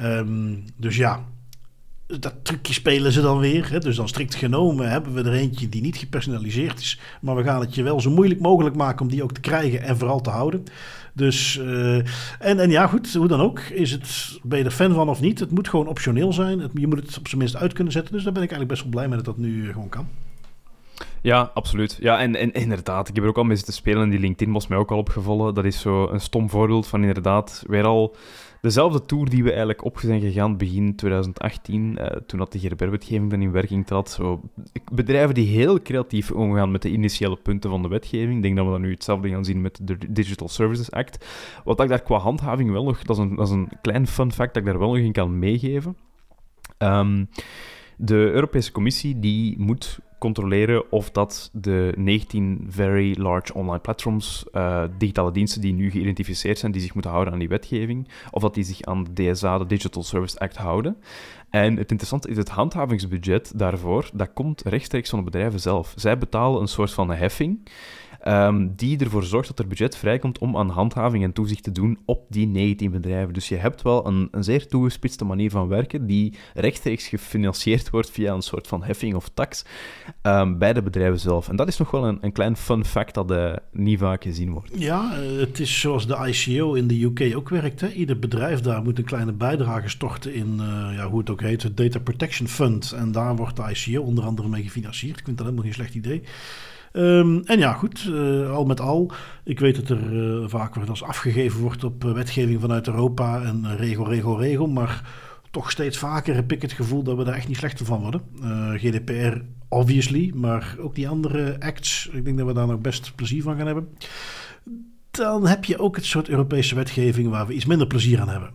Um, dus ja, dat trucje spelen ze dan weer. Hè? Dus dan strikt genomen hebben we er eentje die niet gepersonaliseerd is. Maar we gaan het je wel zo moeilijk mogelijk maken om die ook te krijgen en vooral te houden. Dus, uh, en, en ja, goed, hoe dan ook. Is het, ben je er fan van of niet? Het moet gewoon optioneel zijn. Je moet het op zijn minst uit kunnen zetten. Dus daar ben ik eigenlijk best wel blij mee dat dat nu gewoon kan. Ja, absoluut. Ja, en, en inderdaad, ik heb er ook al mee zitten spelen en die LinkedIn was mij ook al opgevallen. Dat is zo een stom voorbeeld van inderdaad weer al dezelfde tour die we eigenlijk op zijn gegaan begin 2018, uh, toen dat de GDPR-wetgeving dan in werking trad. Zo, bedrijven die heel creatief omgaan met de initiële punten van de wetgeving. Ik denk dat we dan nu hetzelfde gaan zien met de Digital Services Act. Wat ik daar qua handhaving wel nog, dat is een, dat is een klein fun fact dat ik daar wel nog in kan meegeven. Um, de Europese Commissie die moet controleren of dat de 19 very large online platforms, uh, digitale diensten die nu geïdentificeerd zijn, die zich moeten houden aan die wetgeving, of dat die zich aan de DSA, de Digital Service Act, houden. En het interessante is, het handhavingsbudget daarvoor, dat komt rechtstreeks van de bedrijven zelf. Zij betalen een soort van heffing. Ehm, die ervoor zorgt dat er budget vrijkomt om aan handhaving en toezicht te doen op die 19 bedrijven. Dus je hebt wel een, een zeer toegespitste manier van werken die rechtstreeks gefinancierd wordt via een soort van heffing of tax um, bij de bedrijven zelf. En dat is nog wel een, een klein fun fact dat uh, niet vaak gezien wordt. Ja, eh, het is zoals de ICO in de UK ook werkt. Hè? Ieder bedrijf daar moet een kleine bijdrage storten in, uh, ja, hoe het ook heet, het Data Protection Fund. En daar wordt de ICO onder andere mee gefinancierd. Ik vind dat helemaal geen slecht idee. Um, en ja, goed, uh, al met al. Ik weet dat er uh, vaak als afgegeven wordt op uh, wetgeving vanuit Europa en regel, regel, regel. Maar toch steeds vaker heb ik het gevoel dat we daar echt niet slechter van worden. GDPR, obviously, maar ook die andere acts. Ik denk dat we daar nog best plezier van gaan hebben. Dan heb je ook het soort Europese wetgeving waar we iets minder plezier aan hebben.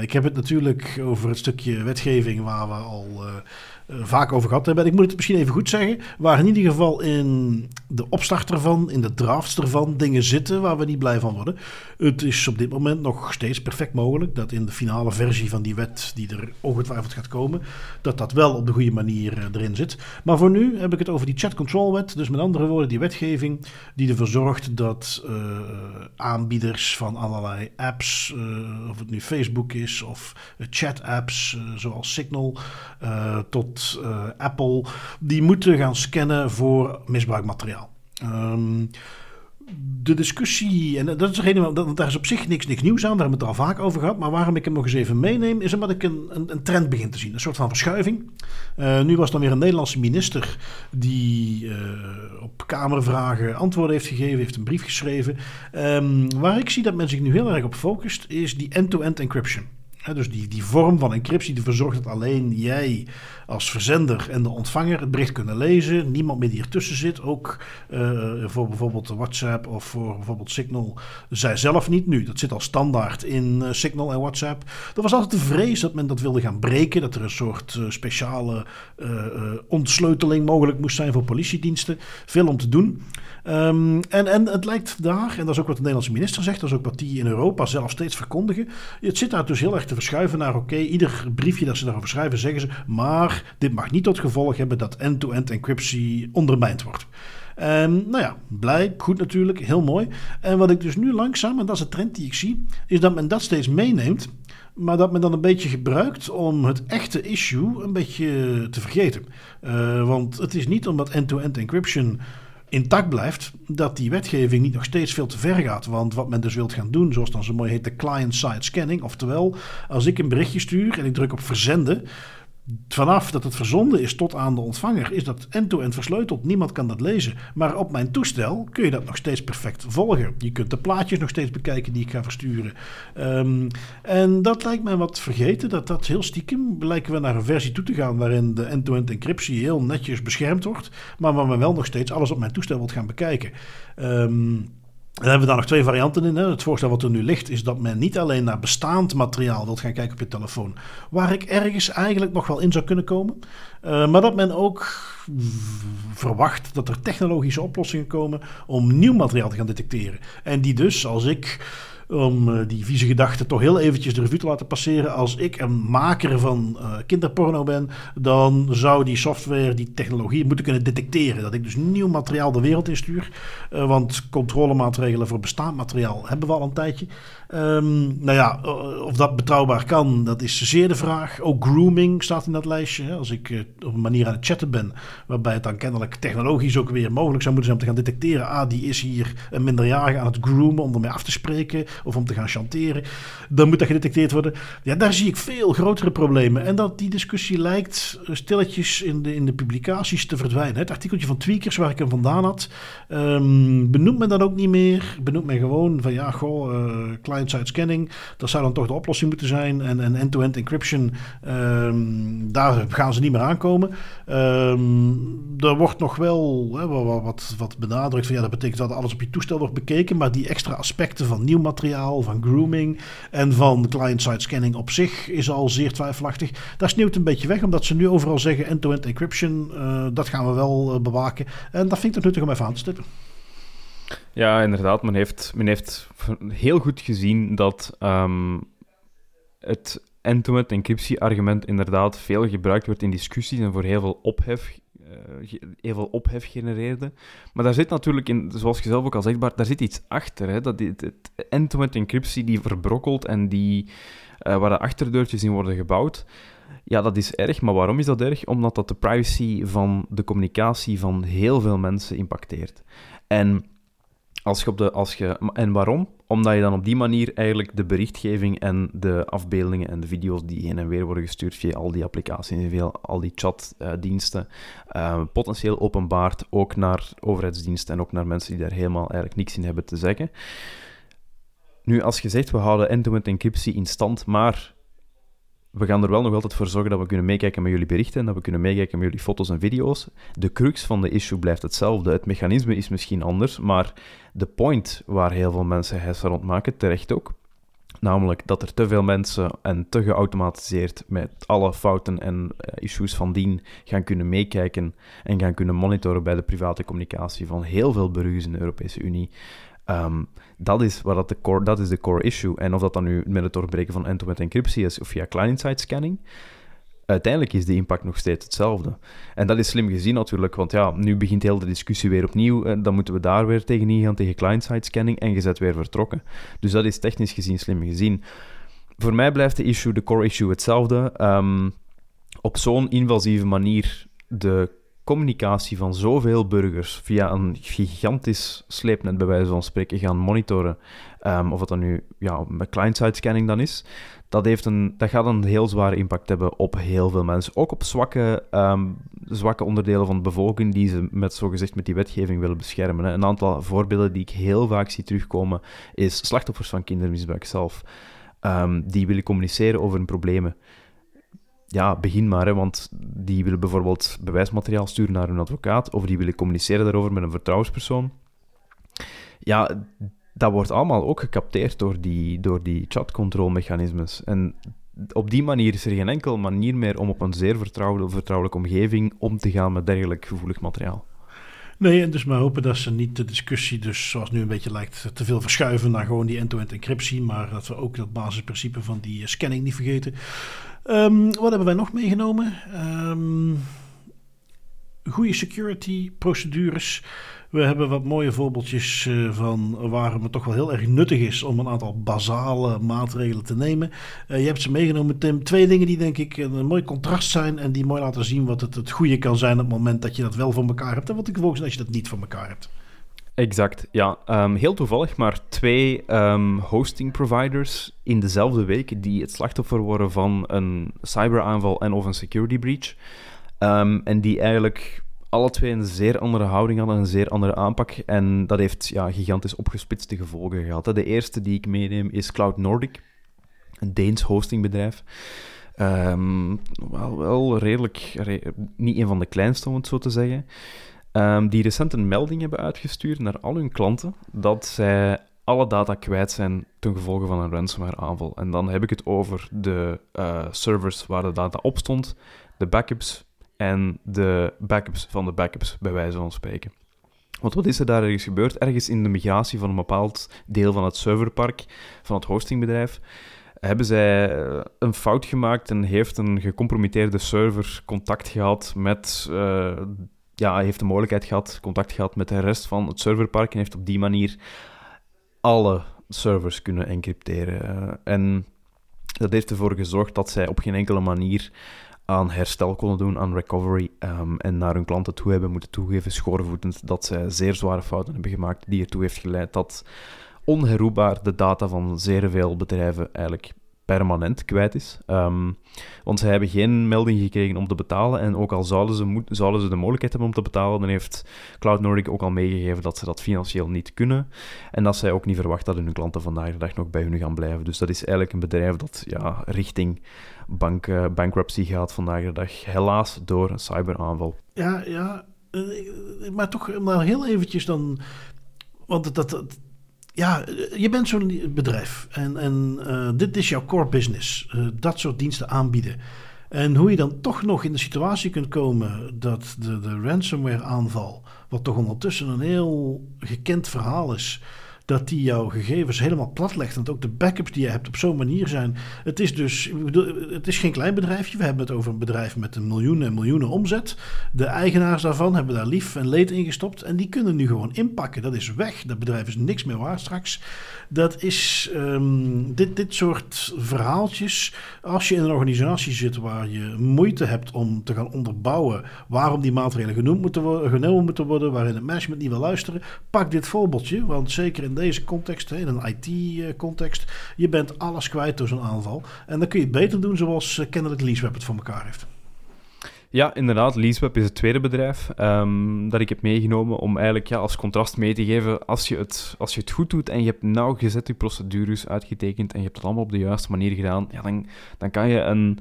ik heb het natuurlijk over het stukje wetgeving waar we al vaak over gehad hebben. ik moet het misschien even goed zeggen. Waar in ieder geval in de opstart ervan, in de drafts ervan, dingen zitten waar we niet blij van worden. Het is op dit moment nog steeds perfect mogelijk dat in de finale versie van die wet, die er ongetwijfeld gaat komen, dat dat wel op de goede manier uh, erin zit. Maar voor nu heb ik het over die chat control wet. Dus met andere woorden, die wetgeving die ervoor zorgt dat uh, aanbieders van allerlei apps, of het nu Facebook is of chat apps zoals Signal, tot Apple, die moeten gaan scannen voor misbruikmateriaal. Um, de discussie, en dat is dat, daar is op zich niks, niks nieuws aan, daar hebben we het al vaak over gehad. Maar waarom ik hem nog eens even meeneem, is omdat ik een, een, een trend begin te zien. Een soort van verschuiving. Uh, nu was dan weer een Nederlandse minister die uh, op Kamervragen antwoorden heeft gegeven, heeft een brief geschreven. Um, waar ik zie dat men zich nu heel erg op focust, is die end-to-end -end encryption dus die, die vorm van encryptie die verzorgt dat alleen jij als verzender en de ontvanger het bericht kunnen lezen. Niemand meer die ertussen zit. Ook uh, voor bijvoorbeeld WhatsApp of voor bijvoorbeeld Signal. Zij zelf niet nu. Dat zit al standaard in uh, Signal en WhatsApp. Er was altijd de vrees dat men dat wilde gaan breken. Dat er een soort uh, speciale ontsleuteling mogelijk moest zijn voor politiediensten. Veel om te doen. Um, en, en het lijkt daar, en dat is ook wat de Nederlandse minister zegt, dat is ook wat die in Europa zelf steeds verkondigen. Het zit daar dus heel erg te verschuiven naar, oké, ieder briefje dat ze daarover schrijven, zeggen ze, maar dit mag niet tot gevolg hebben dat end-to-end encryptie ondermijnd wordt. En nou ja, blij, goed natuurlijk, heel mooi. En wat ik dus nu langzaam, en dat is de trend die ik zie, is dat men dat steeds meeneemt, maar dat men dan een beetje gebruikt om het echte issue een beetje te vergeten. Uh, want het is niet omdat end-to-end encryption intact blijft, dat die wetgeving niet nog steeds veel te ver gaat. Want wat men dus wilt gaan doen, zoals dan zo mooi heet de client-side scanning, oftewel als ik een berichtje stuur en ik druk op verzenden, vanaf dat het verzonden is tot aan de ontvanger, is dat end-to-end versleuteld. Niemand kan dat lezen. Maar op mijn toestel kun je dat nog steeds perfect volgen. Je kunt de plaatjes nog steeds bekijken die ik ga versturen. Um, en dat lijkt mij wat vergeten. Dat dat heel stiekem lijken we naar een versie toe te gaan waarin de end-to-end encryptie heel netjes beschermd wordt. Maar waar men wel nog steeds alles op mijn toestel wilt gaan bekijken. Um, dan hebben we daar nog twee varianten in. Hè. Het voorstel wat er nu ligt is dat men niet alleen naar bestaand materiaal wilt gaan kijken op je telefoon, waar ik ergens eigenlijk nog wel in zou kunnen komen, uh, maar dat men ook verwacht dat er technologische oplossingen komen om nieuw materiaal te gaan detecteren. En die dus, als ik om uh, die vieze gedachten toch heel eventjes de revue te laten passeren. Als ik een maker van uh, kinderporno ben, dan zou die software, die technologie moeten kunnen detecteren. Dat ik dus nieuw materiaal de wereld instuur. Uh, want controlemaatregelen voor bestaand materiaal hebben we al een tijdje. Um, nou ja, of dat betrouwbaar kan, dat is zeer de vraag. Ook grooming staat in dat lijstje. Als ik op een manier aan het chatten ben, waarbij het dan kennelijk technologisch ook weer mogelijk zou moeten zijn om te gaan detecteren. Ah, die is hier een minderjarige aan het groomen om ermee af te spreken of om te gaan chanteren. Dan moet dat gedetecteerd worden. Ja, daar zie ik veel grotere problemen. En dat die discussie lijkt stilletjes in de, in de publicaties te verdwijnen. Het artikeltje van Tweakers waar ik hem vandaan had, um, benoemt men dan ook niet meer. Benoemt men gewoon van ja, goh, klein client-side scanning. Dat zou dan toch de oplossing moeten zijn. En, en end-to-end encryption, um, daar gaan ze niet meer aankomen. Um, er wordt nog wel hè, wat, wat, wat benadrukt van ja, dat betekent dat alles op je toestel wordt bekeken, maar die extra aspecten van nieuw materiaal, van grooming en van client-side scanning op zich is al zeer twijfelachtig. Daar sneeuwt een beetje weg, omdat ze nu overal zeggen end-to-end encryption, uh, dat gaan we wel uh, bewaken. En dat vind ik het nuttig om even aan te stippen. Ja, inderdaad. Men heeft, men heeft heel goed gezien dat um, het end-to-end encryptie-argument inderdaad veel gebruikt wordt in discussies en voor heel veel ophef, heel veel ophef genereerde. Maar daar zit natuurlijk, in, zoals je zelf ook al zegt, Bart, daar zit iets achter. Hè? Dat het end-to-end encryptie die verbrokkelt en die, uh, waar de achterdeurtjes in worden gebouwd, ja, dat is erg. Maar waarom is dat erg? Omdat dat de privacy van de communicatie van heel veel mensen impacteert. En als je op de, als je, en waarom? Omdat je dan op die manier eigenlijk de berichtgeving en de afbeeldingen en de video's die heen en weer worden gestuurd via al die applicaties en via al die chatdiensten, uh, potentieel openbaart ook naar overheidsdiensten en ook naar mensen die daar helemaal eigenlijk niks in hebben te zeggen. Nu, als je zegt, we houden end-to-end encryptie in stand, maar we gaan er wel nog altijd voor zorgen dat we kunnen meekijken met jullie berichten en dat we kunnen meekijken met jullie foto's en video's. De crux van de issue blijft hetzelfde. Het mechanisme is misschien anders, maar de point waar heel veel mensen heisa rond maken, terecht ook, namelijk dat er te veel mensen en te geautomatiseerd met alle fouten en uh, issues van dien gaan kunnen meekijken en gaan kunnen monitoren bij de private communicatie van heel veel burgers in de Europese Unie. Um, dat is, wat dat, de core, dat is de core issue. En of dat dan nu met het doorbreken van end-to-end encryptie is of via client-side scanning, uiteindelijk is de impact nog steeds hetzelfde. En dat is slim gezien natuurlijk, want ja, nu begint heel de discussie weer opnieuw. En dan moeten we daar weer tegen gaan, tegen client-side scanning, en je zet weer vertrokken. Dus dat is technisch gezien slim gezien. Voor mij blijft de issue, de core issue hetzelfde. Um, op zo'n invasieve manier de communicatie van zoveel burgers via een gigantisch sleepnet, bij wijze van spreken, gaan monitoren, um, of wat dan nu ja, met client-side scanning dan is, dat, heeft een, dat gaat een heel zware impact hebben op heel veel mensen. Ook op zwakke, um, zwakke onderdelen van de bevolking die ze met, zogezegd met die wetgeving willen beschermen. Een aantal voorbeelden die ik heel vaak zie terugkomen, is slachtoffers van kindermisbruik zelf. Um, die willen communiceren over hun problemen ja, begin maar, hè, want die willen bijvoorbeeld bewijsmateriaal sturen naar hun advocaat, of die willen communiceren daarover met een vertrouwenspersoon. Ja, dat wordt allemaal ook gecapteerd door die, door die chatcontrolmechanismes. En op die manier is er geen enkele manier meer om op een zeer vertrouwelijke, vertrouwelijke omgeving om te gaan met dergelijk gevoelig materiaal. Nee, en dus maar hopen dat ze niet de discussie, dus zoals nu een beetje lijkt, te veel verschuiven naar gewoon die end-to-end encryptie, maar dat we ook dat basisprincipe van die scanning niet vergeten. Um, wat hebben wij nog meegenomen? Um, goede security procedures. We hebben wat mooie voorbeeldjes uh, van waar het toch wel heel erg nuttig is om een aantal basale maatregelen te nemen. Uh, je hebt ze meegenomen, Tim. Twee dingen die denk ik een, een, mooi contrast zijn en die mooi laten zien wat het, het goede kan zijn op het moment dat je dat wel voor elkaar hebt en wat ik volgens als je dat niet voor elkaar hebt. Exact, ja. Um, heel toevallig, maar twee um, hosting providers in dezelfde week die het slachtoffer worden van een cyberaanval en of een security breach. Um, en die eigenlijk alle twee een zeer andere houding hadden, een zeer andere aanpak. En dat heeft ja, gigantisch opgespitste gevolgen gehad. De eerste die ik meeneem is Cloud Nordic, een Deens hostingbedrijf. wel, wel redelijk, re niet een van de kleinste om het zo te zeggen. Um, die recent een melding hebben uitgestuurd naar al hun klanten dat zij alle data kwijt zijn ten gevolge van een ransomware aanval. En dan heb ik het over de uh, servers waar de data op stond, de backups en de backups van de backups, bij wijze van spreken. Want wat is er daar ergens gebeurd? Ergens in de migratie van een bepaald deel van het serverpark van het hostingbedrijf hebben zij eh, een fout gemaakt en heeft een gecompromitteerde server contact gehad met uh, ja, heeft de mogelijkheid gehad, contact gehad met de rest van het serverpark en heeft op die manier alle servers kunnen encrypteren. Eh, en dat heeft ervoor gezorgd dat zij op geen enkele manier aan herstel konden doen, aan recovery, um, en naar hun klanten toe hebben moeten toegeven, schoorvoetend, dat zij zeer zware fouten hebben gemaakt, die ertoe heeft geleid dat onherroepbaar de data van zeer veel bedrijven eigenlijk permanent kwijt is. Um, want zij hebben geen melding gekregen om te betalen. En ook al zouden ze, zouden ze de mogelijkheid hebben om te betalen, dan heeft Cloud Nordic ook al meegegeven dat ze dat financieel niet kunnen. En dat zij ook niet verwachten dat hun klanten vandaag de dag nog bij hun gaan blijven. Dus dat is eigenlijk een bedrijf dat ja, richting bank, bankruptcy gaat vandaag de dag. Helaas door een cyberaanval. Ja, ja. maar toch maar heel eventjes dan... Want dat, ja, je bent zo'n bedrijf en, en dit is jouw core business. dat soort diensten aanbieden. En hoe je dan toch nog in de situatie kunt komen dat de, de ransomware aanval, wat toch ondertussen een heel gekend verhaal is, dat die jouw gegevens helemaal platlegt. Dat ook de backups die je hebt op zo'n manier zijn. Het is dus, het is geen klein bedrijfje. We hebben het over een bedrijf met een miljoenen en miljoenen omzet. De eigenaars daarvan hebben daar lief en leed in gestopt. En die kunnen nu gewoon inpakken. Dat is weg. Dat bedrijf is niks meer waard straks. Dat is um, dit, dit soort verhaaltjes. Als je in een organisatie zit waar je moeite hebt om te gaan onderbouwen waarom die maatregelen genoemd moeten worden, genomen moeten worden, waarin het management niet wil luisteren, pak dit voorbeeldje. Want zeker in deze context, in een IT-context, je bent alles kwijt door zo'n aanval. En dan kun je het beter doen zoals uh, kennelijk LeaseWeb het voor elkaar heeft. Ja, inderdaad. LeaseWeb is het tweede bedrijf um, dat ik heb meegenomen om eigenlijk ja, als contrast mee te geven. Als je, het, als je het goed doet en je hebt nauwgezet je procedures uitgetekend en je hebt het allemaal op de juiste manier gedaan, ja, dan, dan kan je een,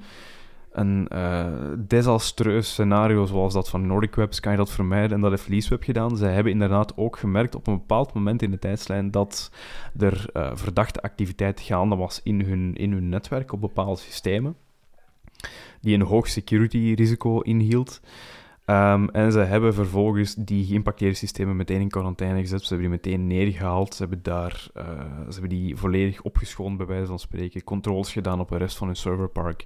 een uh, desastreus scenario zoals dat van Nordic Webs, kan je dat vermijden. En dat heeft LeaseWeb gedaan. Zij hebben inderdaad ook gemerkt op een bepaald moment in de tijdslijn dat er uh, verdachte activiteit gaande was in hun, in hun netwerk op bepaalde systemen die een hoog security risico inhield. Um, en ze hebben vervolgens die geïmpacteerde systemen meteen in quarantaine gezet. Ze hebben die meteen neergehaald. Ze hebben, daar, uh, ze hebben die volledig opgeschoond, bij wijze van spreken. Controles gedaan op de rest van hun serverpark.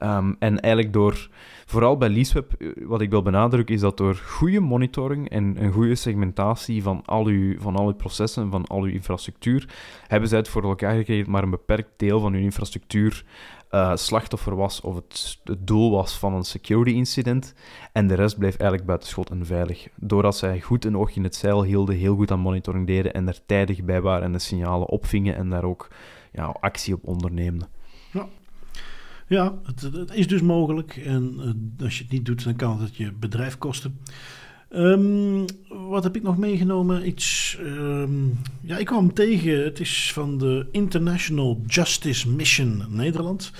Um, en eigenlijk door, vooral bij LeaseWeb, eh, wat ik wil benadrukken, is dat door goede monitoring en een goede segmentatie van al, uw, van al uw processen, van al uw infrastructuur, hebben zij het voor elkaar gekregen maar een beperkt deel van hun infrastructuur uh, slachtoffer was of het, het, doel was van een security incident. En de rest bleef eigenlijk buitenschot en veilig. Doordat zij goed een oogje in het zeil hielden, heel goed aan monitoring deden en er tijdig bij waren en de signalen opvingen en daar ook ja, actie op onderneemden. Ja. Ja, het, is dus mogelijk. En uh, als je het niet doet, dan kan het je bedrijf kosten. Um, wat heb ik nog meegenomen? Iets. Um, ja, ik kwam tegen. Het is van de International Justice Mission Nederland.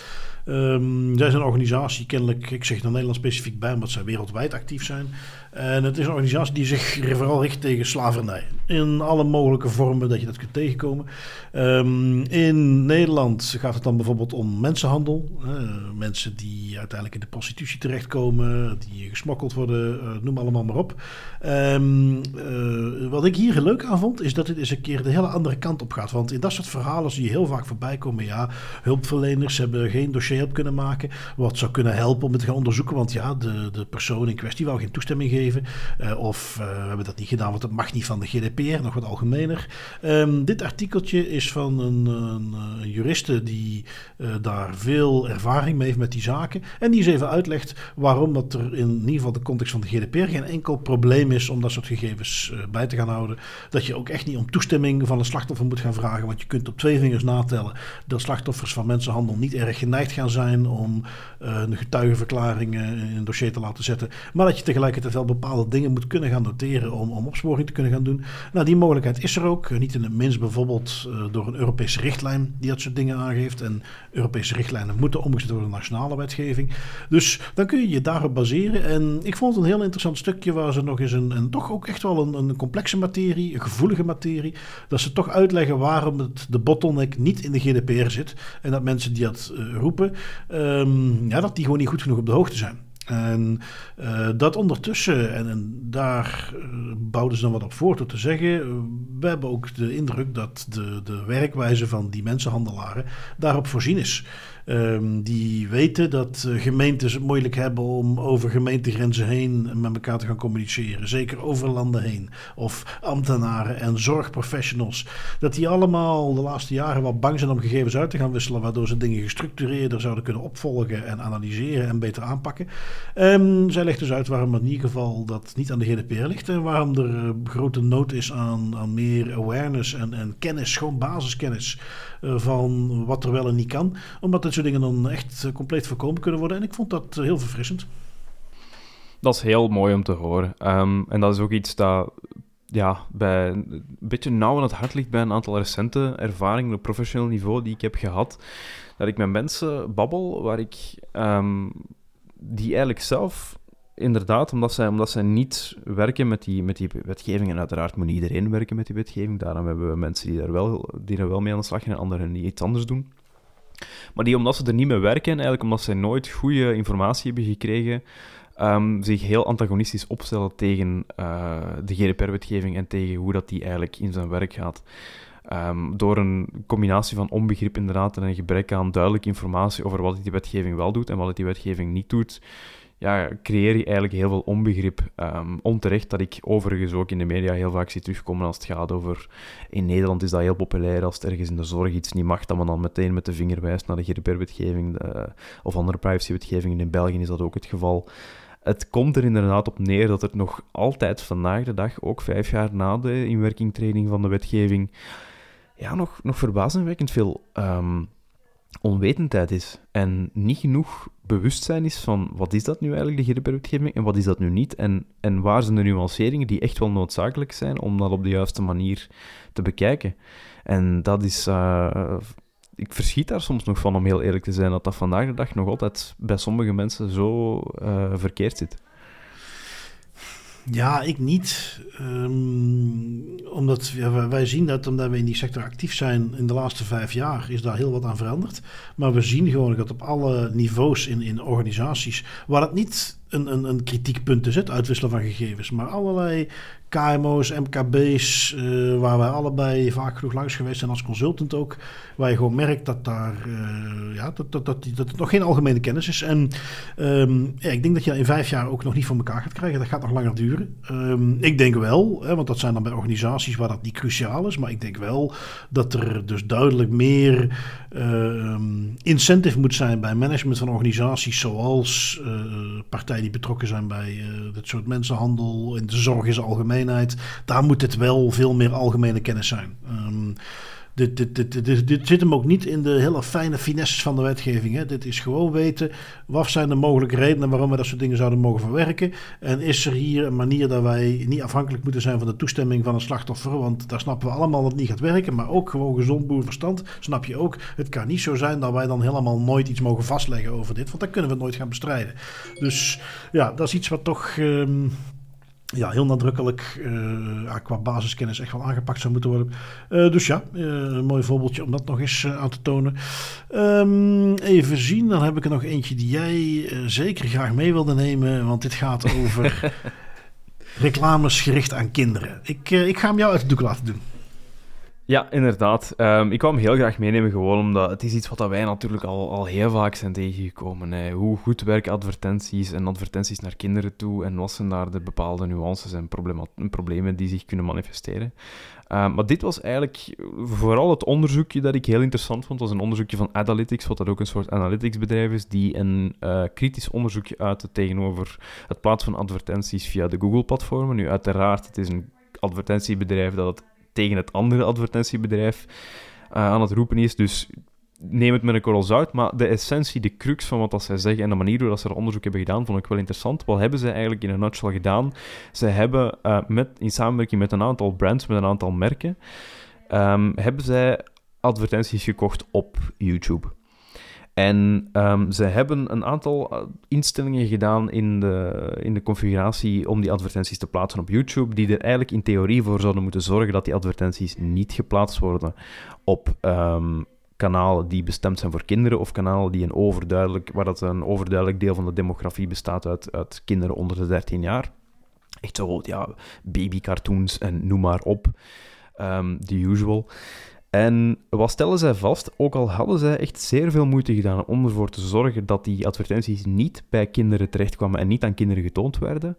Um, zij zijn een organisatie, kennelijk, ik zeg er Nederland specifiek bij, omdat zij wereldwijd actief zijn. En het is een organisatie die zich vooral richt tegen slavernij. In alle mogelijke vormen dat je dat kunt tegenkomen. Um, in Nederland gaat het dan bijvoorbeeld om mensenhandel. Uh, mensen die uiteindelijk in de prostitutie terechtkomen, die gesmokkeld worden, uh, noem allemaal maar op. Um, uh, wat ik hier leuk aan vond, is dat dit eens een keer de hele andere kant op gaat. Want in dat soort verhalen zie je heel vaak voorbij komen. Ja, hulpverleners hebben geen dossierhulp kunnen maken. Wat zou kunnen helpen om het te gaan onderzoeken. Want ja, de, de persoon in kwestie wou geen toestemming geven uh, of uh, we hebben dat niet gedaan, want dat mag niet van de GDPR, nog wat algemener. Um, dit artikeltje is van een, een, juriste die uh, daar veel ervaring mee heeft met die zaken. En die eens even uitlegt waarom dat er in ieder geval de context van de GDPR geen enkel probleem is om dat soort gegevens bij te gaan houden. Dat je ook echt niet om toestemming van een slachtoffer moet gaan vragen, want je kunt op twee vingers natellen dat slachtoffers van mensenhandel niet erg geneigd gaan zijn om een getuigenverklaringen in een dossier te laten zetten. Maar dat je tegelijkertijd wel bepaalde dingen moet kunnen gaan noteren om, om opsporing te kunnen gaan doen. Nou, die mogelijkheid is er ook. Niet in het minst bijvoorbeeld uh, door een Europese richtlijn die dat soort dingen aangeeft. En Europese richtlijnen moeten omgezet worden de nationale wetgeving. Dus dan kun je je daarop baseren. En ik vond het een heel interessant stukje waar ze nog eens een, en toch ook echt wel een, een complexe materie, een gevoelige materie, dat ze toch uitleggen waarom het, de bottleneck niet in de GDPR zit. En dat mensen die dat uh, roepen, um, ja, dat die gewoon niet goed genoeg op de hoogte zijn. En uh, dat ondertussen, en, daar uh, bouwden ze dan wat op voor door te zeggen. Uh, we hebben ook de indruk dat de, de werkwijze van die mensenhandelaren daarop voorzien is. Um, die weten dat uh, gemeentes het moeilijk hebben om over gemeentegrenzen heen met elkaar te gaan communiceren. Zeker over landen heen. Of ambtenaren en zorgprofessionals. Dat die allemaal de laatste jaren wat bang zijn om gegevens uit te gaan wisselen. Waardoor ze dingen gestructureerder zouden kunnen opvolgen en analyseren en beter aanpakken. Um, zij legt dus uit waarom in ieder geval dat niet aan de GDPR ligt. En waarom er uh, grote nood is aan, aan meer awareness en, en kennis, gewoon basiskennis. Uh, van wat er wel en niet kan. Omdat het soort dingen dan echt compleet voorkomen kunnen worden. En ik vond dat heel verfrissend. Dat is heel mooi om te horen. Um, en dat is ook iets dat ja, bij een beetje nauw aan het hart ligt bij een aantal recente ervaringen op professioneel niveau die ik heb gehad. Dat ik met mensen babbel waar ik, um, die eigenlijk zelf inderdaad, omdat zij, omdat zij niet werken met die, met die wetgeving. En uiteraard moet iedereen werken met die wetgeving. Daarom hebben we mensen die, daar wel, die er wel mee aan de slag gaan en anderen die iets anders doen. Maar die, omdat ze er niet mee werken, eigenlijk omdat ze nooit goede informatie hebben gekregen, um, zich heel antagonistisch opstellen tegen uh, de GDPR-wetgeving en tegen hoe dat die eigenlijk in zijn werk gaat. Um, door een combinatie van onbegrip inderdaad en een gebrek aan duidelijke informatie over wat die wetgeving wel doet en wat die wetgeving niet doet, ja, creëer je eigenlijk heel veel onbegrip. Um, onterecht dat ik overigens ook in de media heel vaak zie terugkomen als het gaat over... In Nederland is dat heel populair als het ergens in de zorg iets niet mag, dat men dan meteen met de vinger wijst naar de GDPR-wetgeving of andere privacy-wetgevingen. In België is dat ook het geval. Het komt er inderdaad op neer dat er nog altijd vandaag de dag, ook vijf jaar na de inwerkingtreding van de wetgeving, ja, nog, nog verbazingwekkend veel um, onwetendheid is. En niet genoeg bewustzijn is van wat is dat nu eigenlijk, de GDPR-wetgeving, en wat is dat nu niet. En, en waar zijn de nuanceringen die echt wel noodzakelijk zijn om dat op de juiste manier te bekijken. En dat is... Uh, ik verschiet daar soms nog van, om heel eerlijk te zijn, dat dat vandaag de dag nog altijd bij sommige mensen zo uh, verkeerd zit. Ja, ik niet. Um, omdat wij zien dat omdat we in die sector actief zijn in de laatste vijf jaar, is daar heel wat aan veranderd. Maar we zien gewoon dat op alle niveaus in, in organisaties, waar het niet een, een, een kritiekpunt is, het uitwisselen van gegevens, maar allerlei KMO's, MKB's, uh, waar wij allebei vaak genoeg langs geweest zijn als consultant ook. Waar je gewoon merkt dat, daar, uh, ja, dat, dat, dat, dat het nog geen algemene kennis is. En um, ja, ik denk dat je in vijf jaar ook nog niet voor elkaar gaat krijgen. Dat gaat nog langer duren. Um, ik denk wel, hè, want dat zijn dan bij organisaties waar dat niet cruciaal is. Maar ik denk wel dat er dus duidelijk meer uh, incentive moet zijn bij management van organisaties. Zoals uh, partijen die betrokken zijn bij dit soort mensenhandel. In de zorg is algemeen daar moet het wel veel meer algemene kennis zijn. Um, dit, dit, dit, dit, zit hem ook niet in de hele fijne finesses van de wetgeving. Hè. Dit is gewoon weten, wat zijn de mogelijke redenen waarom we dat soort dingen zouden mogen verwerken. En is er hier een manier dat wij niet afhankelijk moeten zijn van de toestemming van een slachtoffer. Want daar snappen we allemaal dat het niet gaat werken. Maar ook gewoon gezond boerverstand snap je ook. Het kan niet zo zijn dat wij dan helemaal nooit iets mogen vastleggen over dit. Want dan kunnen we het nooit gaan bestrijden. Dus ja, dat is iets wat toch... Um, ja, heel nadrukkelijk uh, qua basiskennis echt wel aangepakt zou moeten worden. Uh, dus ja, uh, een mooi voorbeeldje om dat nog eens aan te tonen. Um, even zien, dan heb ik er nog eentje die jij zeker graag mee wilde nemen, want dit gaat over [laughs] reclames gericht aan kinderen. Ik, ik ga hem jou uit de doek laten doen. Ja, inderdaad. Um, ik kwam heel graag meenemen, gewoon omdat het is iets wat wij natuurlijk al, al heel vaak zijn tegengekomen. Hè. Hoe goed werken advertenties en advertenties naar kinderen toe en wat zijn daar de bepaalde nuances en problemen die zich kunnen manifesteren. Um, maar dit was eigenlijk vooral het onderzoekje dat ik heel interessant vond. Het was een onderzoekje van Adalytics, wat dat ook een soort analyticsbedrijf is, die een uh, kritisch onderzoekje uitte tegenover het plaatsen van advertenties via de Google-platformen. Nu, uiteraard, het is een advertentiebedrijf dat het tegen het andere advertentiebedrijf uh, aan het roepen is. Dus neem het met een korrel zout. Maar de essentie, de crux van wat dat zij zeggen en de manier waarop ze er onderzoek hebben gedaan, vond ik wel interessant. Wat hebben ze eigenlijk in een nutshell gedaan? Ze hebben uh, met, in samenwerking met een aantal brands, met een aantal merken, um, hebben zij advertenties gekocht op YouTube. En um, ze hebben een aantal eh, instellingen gedaan in de, in de configuratie om die advertenties te plaatsen op YouTube, die er eigenlijk in theorie voor zouden moeten zorgen dat die advertenties niet geplaatst worden op um, kanalen die bestemd zijn voor kinderen of kanalen die een overduidelijk, waar dat een overduidelijk deel van de demografie bestaat uit, uit kinderen onder de 13 jaar. Echt zo, ja, babycartoons en noem maar op. Um, the usual. En wat stellen zij vast? Ook al hadden zij echt zeer veel moeite gedaan om ervoor te zorgen dat die advertenties niet bij kinderen terechtkwamen en niet aan kinderen getoond werden,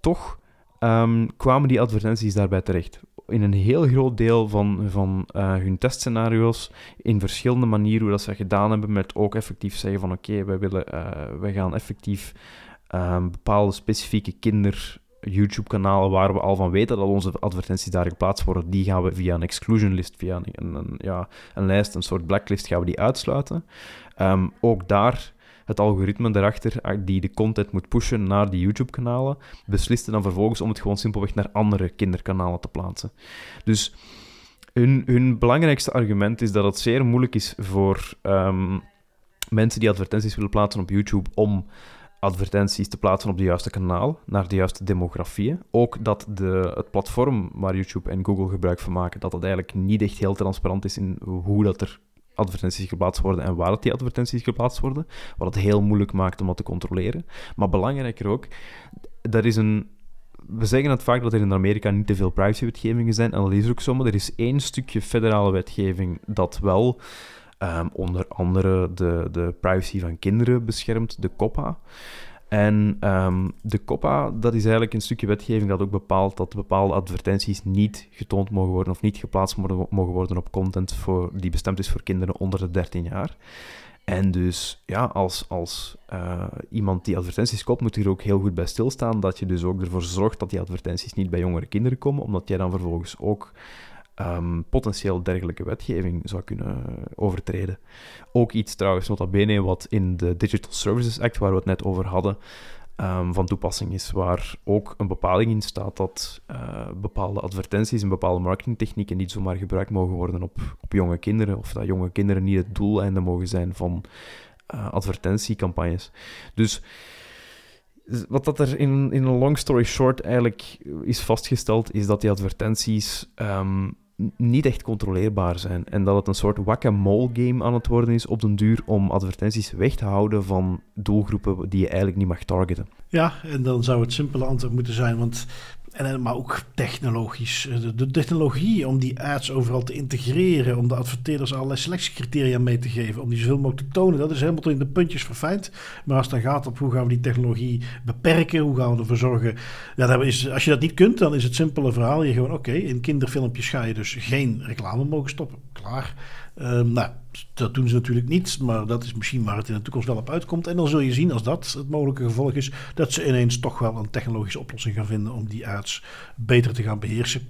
toch um, kwamen die advertenties daarbij terecht. In een heel groot deel van, van uh, hun testscenario's, in verschillende manieren hoe dat ze gedaan hebben, met ook effectief zeggen van oké, wij, willen, uh, wij gaan effectief um, bepaalde specifieke kinder YouTube-kanalen waar we al van weten dat onze advertenties daar geplaatst worden, die gaan we via een exclusion list, via een, ja, een lijst, een soort blacklist, gaan we die uitsluiten. Um, ook daar het algoritme erachter, ah, die de content moet pushen naar die YouTube-kanalen, besliste dan vervolgens om het gewoon simpelweg naar andere kinderkanalen te plaatsen. Dus hun, hun belangrijkste argument is dat het zeer moeilijk is voor um, mensen die advertenties willen plaatsen op YouTube om advertenties te plaatsen op de juiste kanaal, naar de juiste demografieën. Ook dat de, het platform waar YouTube en Google gebruik van maken, dat dat eigenlijk niet echt heel transparant is in hoe dat er advertenties geplaatst worden en waar dat die advertenties geplaatst worden. Wat het heel moeilijk maakt om dat te controleren. Maar belangrijker ook, er is een we zeggen het vaak dat er in Amerika niet te veel privacywetgevingen zijn, en dat is ook zo, maar er is één stukje federale wetgeving dat wel um, onder andere de, de privacy van kinderen beschermt, de COPPA. En um, de COPPA, dat is eigenlijk een stukje wetgeving dat ook bepaalt dat bepaalde advertenties niet getoond mogen worden of niet geplaatst mogen worden op content voor, die bestemd is voor kinderen onder de 13 jaar. En dus ja, als, als uh, iemand die advertenties koopt, moet je er ook heel goed bij stilstaan dat je dus ook ervoor zorgt dat die advertenties niet bij jongere kinderen komen, omdat jij dan vervolgens ook um, potentieel dergelijke wetgeving zou kunnen overtreden. Ook iets trouwens, nota bene, wat in de Digital Services Act, waar we het net over hadden, um, van toepassing is, waar ook een bepaling in staat dat uh, bepaalde advertenties en bepaalde marketingtechnieken niet zomaar gebruikt mogen worden op, op jonge kinderen, of dat jonge kinderen niet het doeleinde mogen zijn van uh, advertentiecampagnes. Dus wat dat er in, in een long story short eigenlijk is vastgesteld, is dat die advertenties um, niet echt controleerbaar zijn. En dat het een soort whack-a-mole game aan het worden is op den duur om advertenties weg te houden van doelgroepen die je eigenlijk niet mag targeten. Ja, en dan zou het simpele antwoord moeten zijn, want en, eh, maar ook technologisch. Eh, de, technologie om die ads overal te integreren, om de adverteerders allerlei selectiecriteria mee te geven, om die zoveel mogelijk te tonen, dat is helemaal tot in de puntjes verfijnd. Maar als het dan gaat op hoe gaan we die technologie beperken, hoe gaan we ervoor zorgen. Ja, is, als je dat niet kunt, dan is het simpele verhaal. Je gewoon, oké, in kinderfilmpjes ga je dus geen reclame mogen stoppen. Um, nou, dat doen ze natuurlijk niet, maar dat is misschien waar het in de toekomst wel op uitkomt. En dan zul je zien, als dat het mogelijke gevolg is, dat ze ineens toch wel een technologische oplossing gaan vinden om die ads beter te gaan beheersen.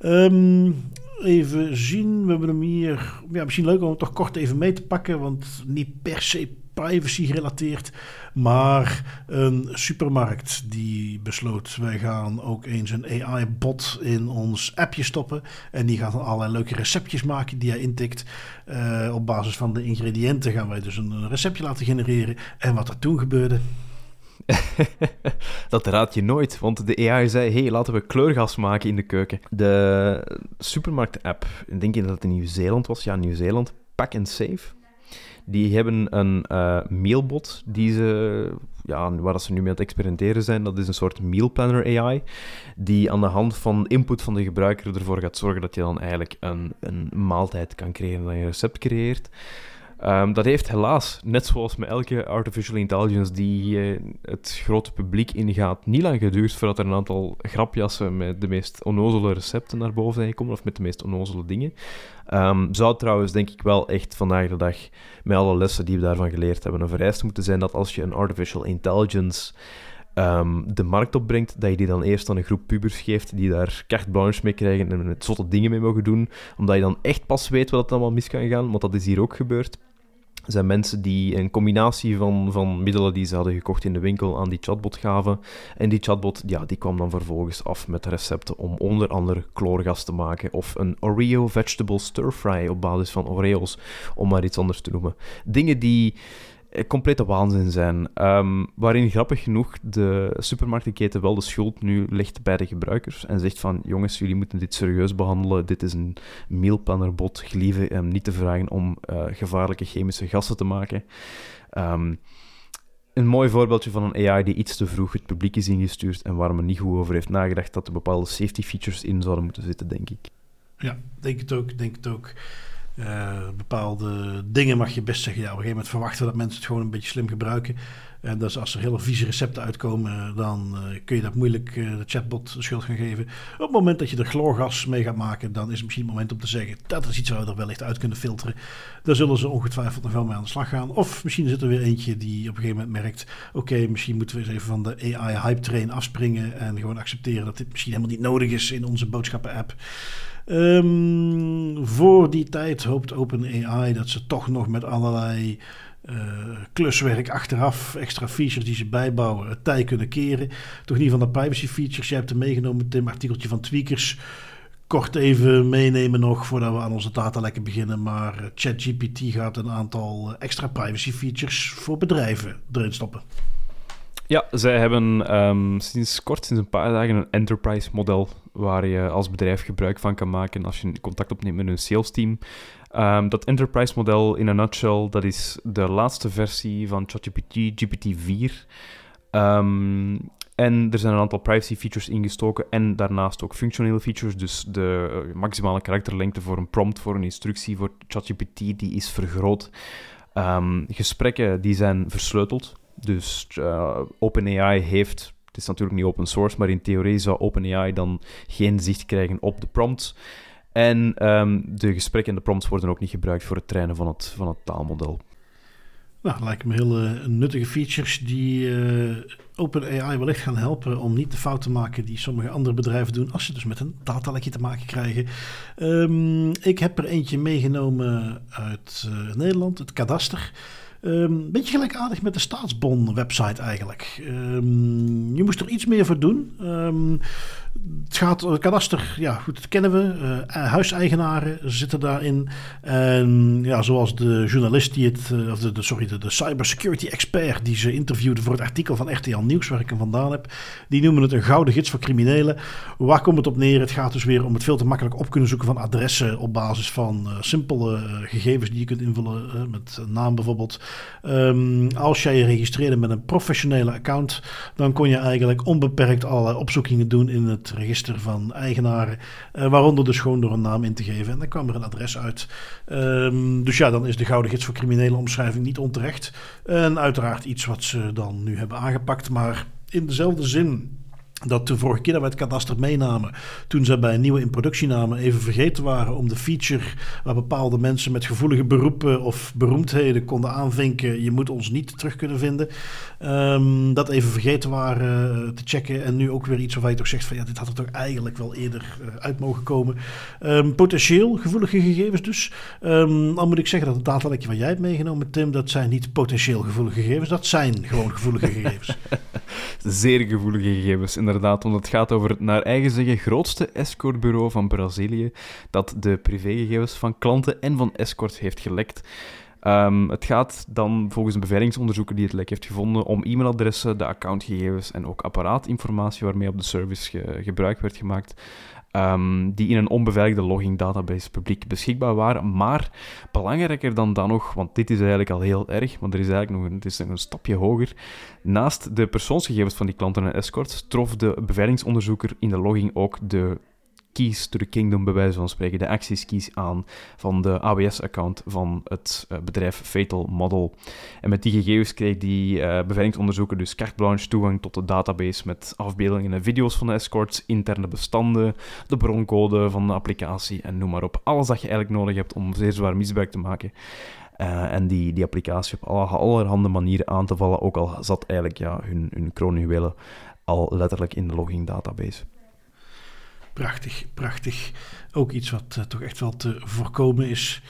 Um, even zien, we hebben hem hier. Ja, misschien leuk om het toch kort even mee te pakken, want niet per se privacy gerelateerd. Maar een supermarkt die besloot: wij gaan ook eens een AI-bot in ons appje stoppen. En die gaat dan allerlei leuke receptjes maken die hij intikt. Uh, op basis van de ingrediënten gaan wij dus een receptje laten genereren. En wat er toen gebeurde. [laughs] dat raad je nooit, want de AI zei: hey, laten we kleurgas maken in de keuken. De supermarkt-app, denk dat het in Nieuw-Zeeland was, ja, Nieuw-Zeeland, Pack and Save. Die hebben een uh, mailbot die ze, ja, waar ze nu mee aan het experimenteren zijn. Dat is een soort meal planner AI, die aan de hand van input van de gebruiker ervoor gaat zorgen dat je dan eigenlijk een, een maaltijd kan creëren, dat je een recept creëert. Um, dat heeft helaas, net zoals met elke artificial intelligence die het grote publiek ingaat, niet lang geduurd voordat er een aantal grapjassen met de meest onnozele recepten naar boven zijn gekomen, of met de meest onnozele dingen. Um, zou trouwens, denk ik wel echt vandaag de dag, met alle lessen die we daarvan geleerd hebben, een vereiste moeten zijn dat als je een artificial intelligence um, de markt opbrengt, dat je die dan eerst aan een groep pubers geeft die daar carte blanche mee krijgen en zotte dingen mee mogen doen, omdat je dan echt pas weet wat het allemaal mis kan gaan, want dat is hier ook gebeurd zijn mensen die een combinatie van, van middelen die ze hadden gekocht in de winkel aan die chatbot gaven. En die chatbot ja, die kwam dan vervolgens af met recepten om onder andere kloorgas te maken of een Oreo vegetable stir fry op basis van Oreos, om maar iets anders te noemen. Dingen die complete waanzin zijn. Um, waarin grappig genoeg de supermarktenketen wel de schuld nu legt bij de gebruikers en zegt van jongens, jullie moeten dit serieus behandelen. Dit is een mealplannerbot. Gelieve hem niet te vragen om uh, gevaarlijke chemische gassen te maken. Um, een mooi voorbeeldje van een AI die iets te vroeg het publiek is ingestuurd en waar men niet goed over heeft nagedacht dat er bepaalde safety features in zouden moeten zitten, denk ik. Ja, denk het ook, denk het ook. Uh, bepaalde dingen mag je best zeggen. Ja, op een gegeven moment verwachten dat mensen het gewoon een beetje slim gebruiken. En dus als er hele vieze recepten uitkomen, dan uh, kun je dat moeilijk uh, de chatbot de schuld gaan geven. Op het moment dat je er chloorgas mee gaat maken, dan is het misschien het moment om te zeggen: dat is iets waar we er wellicht uit kunnen filteren. Daar zullen ze ongetwijfeld nog wel mee aan de slag gaan. Of misschien zit er weer eentje die op een gegeven moment merkt: oké, misschien moeten we eens even van de AI-hype train afspringen en gewoon accepteren dat dit misschien helemaal niet nodig is in onze boodschappen-app. Um, voor die tijd hoopt OpenAI dat ze toch nog met allerlei uh, kluswerk achteraf, extra features die ze bijbouwen, het tij kunnen keren. Toch niet van de privacy features. Jij hebt er meegenomen, Tim, artikeltje van Tweakers. Kort even meenemen nog voordat we aan onze data lekker beginnen. Maar eh, ChatGPT gaat een aantal eh, extra privacy features voor bedrijven erin stoppen. Ja, zij hebben ehm, sinds kort, sinds een paar dagen, een enterprise model waar je als bedrijf gebruik van kan maken als je contact opneemt met een sales team. Ehm, dat enterprise model in een nutshell, dat is de laatste versie van ChatGPT, GPT-4. Ehm, en er zijn een aantal privacy features ingestoken en daarnaast ook functionele features. Dus de eh, maximale karakterlengte voor een prompt, voor een instructie voor ChatGPT, die is vergroot. Um, gesprekken die zijn versleuteld. Dus uh, OpenAI heeft, het is natuurlijk niet open source, maar in theorie zou OpenAI dan geen zicht krijgen op de prompts. En um, de gesprekken en de prompts worden ook niet gebruikt voor het trainen van het, van het taalmodel. Nou, lijken me heel nuttige features die uh, OpenAI wellicht gaan helpen om niet de fout te maken die sommige andere bedrijven doen als ze dus met een datalekje te maken krijgen. Um, ik heb er eentje meegenomen uit uh, Nederland, het kadaster. Um, beetje gelijkaardig met de staatsbon-website eigenlijk. Um, je moest er iets meer voor doen. Um, het gaat, kadaster, ja, goed, dat kennen we. Uh, huiseigenaren zitten daarin. En ja, zoals de journalist die het, uh, of de, sorry, de, cybersecurity expert die ze interviewde voor het artikel van RTL Nieuws, waar ik hem vandaan heb, die noemen het een gouden gids voor criminelen. Waar komt het op neer? Het gaat dus weer om het veel te makkelijk op kunnen zoeken van adressen op basis van simpele gegevens die je kunt invullen, met naam bijvoorbeeld. Um, als jij je registreerde met een professionele account, dan kon je eigenlijk onbeperkt allerlei opzoekingen doen in het register van eigenaren, uh, waaronder dus gewoon door een naam in te geven. En dan kwam er een adres uit. Um, dus ja, dan is de Gouden Gids voor Criminele Omschrijving niet onterecht. En uiteraard iets wat ze dan nu hebben aangepakt, maar in dezelfde zin dat de vorige keer dat wij het kadaster meenamen, toen ze bij een nieuwe in namen, even vergeten waren om de feature waar bepaalde mensen met gevoelige beroepen of beroemdheden konden aanvinken, je moet ons niet terug kunnen vinden. Um, dat even vergeten waren uh, te checken. En nu ook weer iets waarvan je toch zegt van ja, dit had er toch eigenlijk wel eerder uh, uit mogen komen. Um, potentieel gevoelige gegevens dus. Um, dan moet ik zeggen dat het datalekje wat jij hebt meegenomen, Tim, dat zijn niet potentieel gevoelige gegevens, dat zijn gewoon gevoelige gegevens. [laughs] Zeer gevoelige gegevens, inderdaad. Want het gaat over het naar eigen zeggen grootste escortbureau van Brazilië, dat de privégegevens van klanten en van escorts heeft gelekt. Um, het gaat dan volgens een beveiligingsonderzoeker die het lek heeft gevonden om e-mailadressen, de accountgegevens en ook apparaatinformatie waarmee op de service ge gebruik werd gemaakt. Um, die in een onbeveiligde logging database publiek beschikbaar waren. Maar belangrijker dan dan nog, want dit is eigenlijk al heel erg, maar er is eigenlijk nog een, het is een stapje hoger. Naast de persoonsgegevens van die klanten en escorts trof de beveiligingsonderzoeker in de logging ook de keys to the kingdom, bij wijze van spreken, de access keys aan van de AWS-account van het uh, bedrijf Fatal Model. En met die gegevens kreeg die uh, beveiligingsonderzoeker dus carte blanche toegang tot de database met afbeeldingen en video's van de escorts, interne bestanden, de broncode van de applicatie en noem maar op. Alles dat je eigenlijk nodig hebt om zeer zwaar misbruik te maken. Uh, en die, die applicatie op alle, allerhande manieren aan te vallen, ook al zat eigenlijk ja, hun, hun kroonjuwelen al letterlijk in de logging database. Prachtig, prachtig. Ook iets wat uh, toch echt wel te voorkomen is.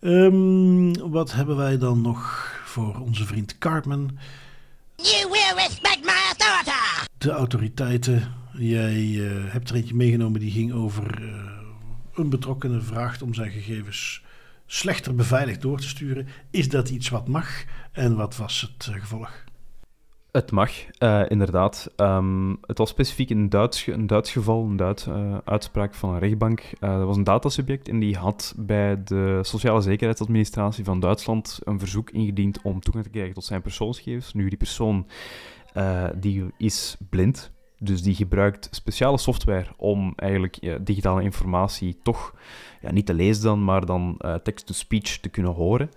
Um, wat hebben wij dan nog voor onze vriend Cartman? You will respect my authority! De autoriteiten. Jij uh, hebt er eentje meegenomen die ging over uh, een betrokkene vraagt om zijn gegevens slechter beveiligd door te sturen. Is dat iets wat mag en wat was het gevolg? Het mag, uh, inderdaad. Um, het was specifiek een Duits, een Duits geval, een Duits uh, uitspraak van een rechtbank. Uh, dat was een datasubject en die had bij de Sociale Zekerheidsadministratie van Duitsland een verzoek ingediend om toegang te krijgen tot zijn persoonsgegevens. Nu, die persoon die is blind, dus die gebruikt speciale software om eigenlijk digitale informatie toch ja, niet te lezen dan, maar dan text-to-speech te kunnen horen.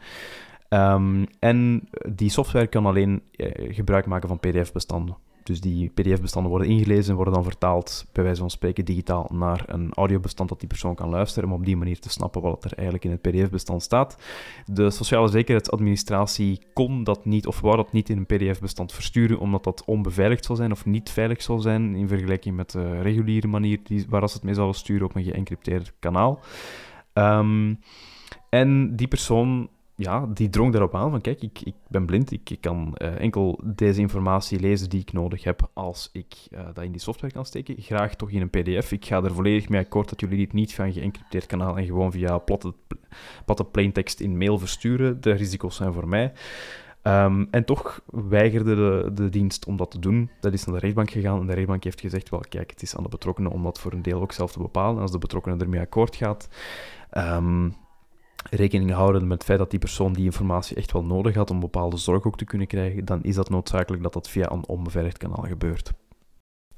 Um, en die software kan alleen eh, gebruik maken van PDF-bestanden. Dus die PDF-bestanden worden ingelezen en worden dan vertaald, bij wijze van spreken, digitaal naar een audiobestand dat die persoon kan luisteren, om op die manier te snappen wat er eigenlijk in het PDF-bestand staat. De Sociale Zekerheidsadministratie kon dat niet, of wou dat niet in een PDF-bestand versturen, omdat dat onbeveiligd zou zijn of niet veilig zou zijn in vergelijking met de reguliere manier die, waar ze het mee zouden sturen op een geëncrypteerd kanaal. Um, en die persoon ja, die drong daarop aan van kijk, ik, ik ben blind, ik, ik kan uh, enkel deze informatie lezen die ik nodig heb als ik uh, dat in die software kan steken. Graag toch in een pdf. Ik ga er volledig mee akkoord dat jullie dit niet via een geëncrypteerd kanaal en gewoon via platte, platte plaintext in mail versturen. De risico's zijn voor mij. Ehm, en toch weigerde de, de dienst om dat te doen. Dat is naar de rechtbank gegaan en de rechtbank heeft gezegd, wel kijk, het is aan de betrokkenen om dat voor een deel ook zelf te bepalen. En als de betrokkenen ermee akkoord gaat, um, rekening houden met het feit dat die persoon die informatie echt wel nodig had om bepaalde zorg ook te kunnen krijgen, dan is dat noodzakelijk dat dat via een onbeveiligd kanaal gebeurt.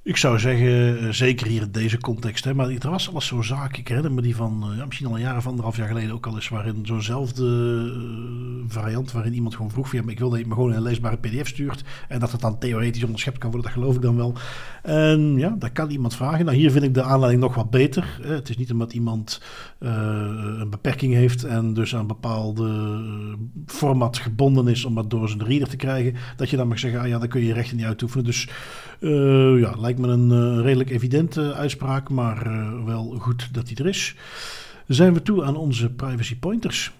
Ik zou zeggen, eh, zeker hier in deze context. Hè, maar er was al zo'n zaak, ik herinner me die van eh, ja, misschien al een jaar of anderhalf jaar geleden ook al eens, waarin zo'nzelfde uh, variant, waarin iemand gewoon vroeg ja, ik wil dat je me gewoon een leesbare pdf stuurt en dat het dan theoretisch onderschept kan worden, dat geloof ik dan wel. En ja, dat kan iemand vragen. Nou, hier vind ik de aanleiding nog wat beter. Het is niet omdat iemand een beperking heeft en dus aan bepaalde format gebonden is om dat door zijn reader te krijgen, dat je dan mag zeggen, ah ja, dan kun je je rechten niet uitoefenen. Dus ja, lijkt me een redelijk evidente uitspraak, maar wel goed dat die er is. Zijn we toe aan onze privacy pointers.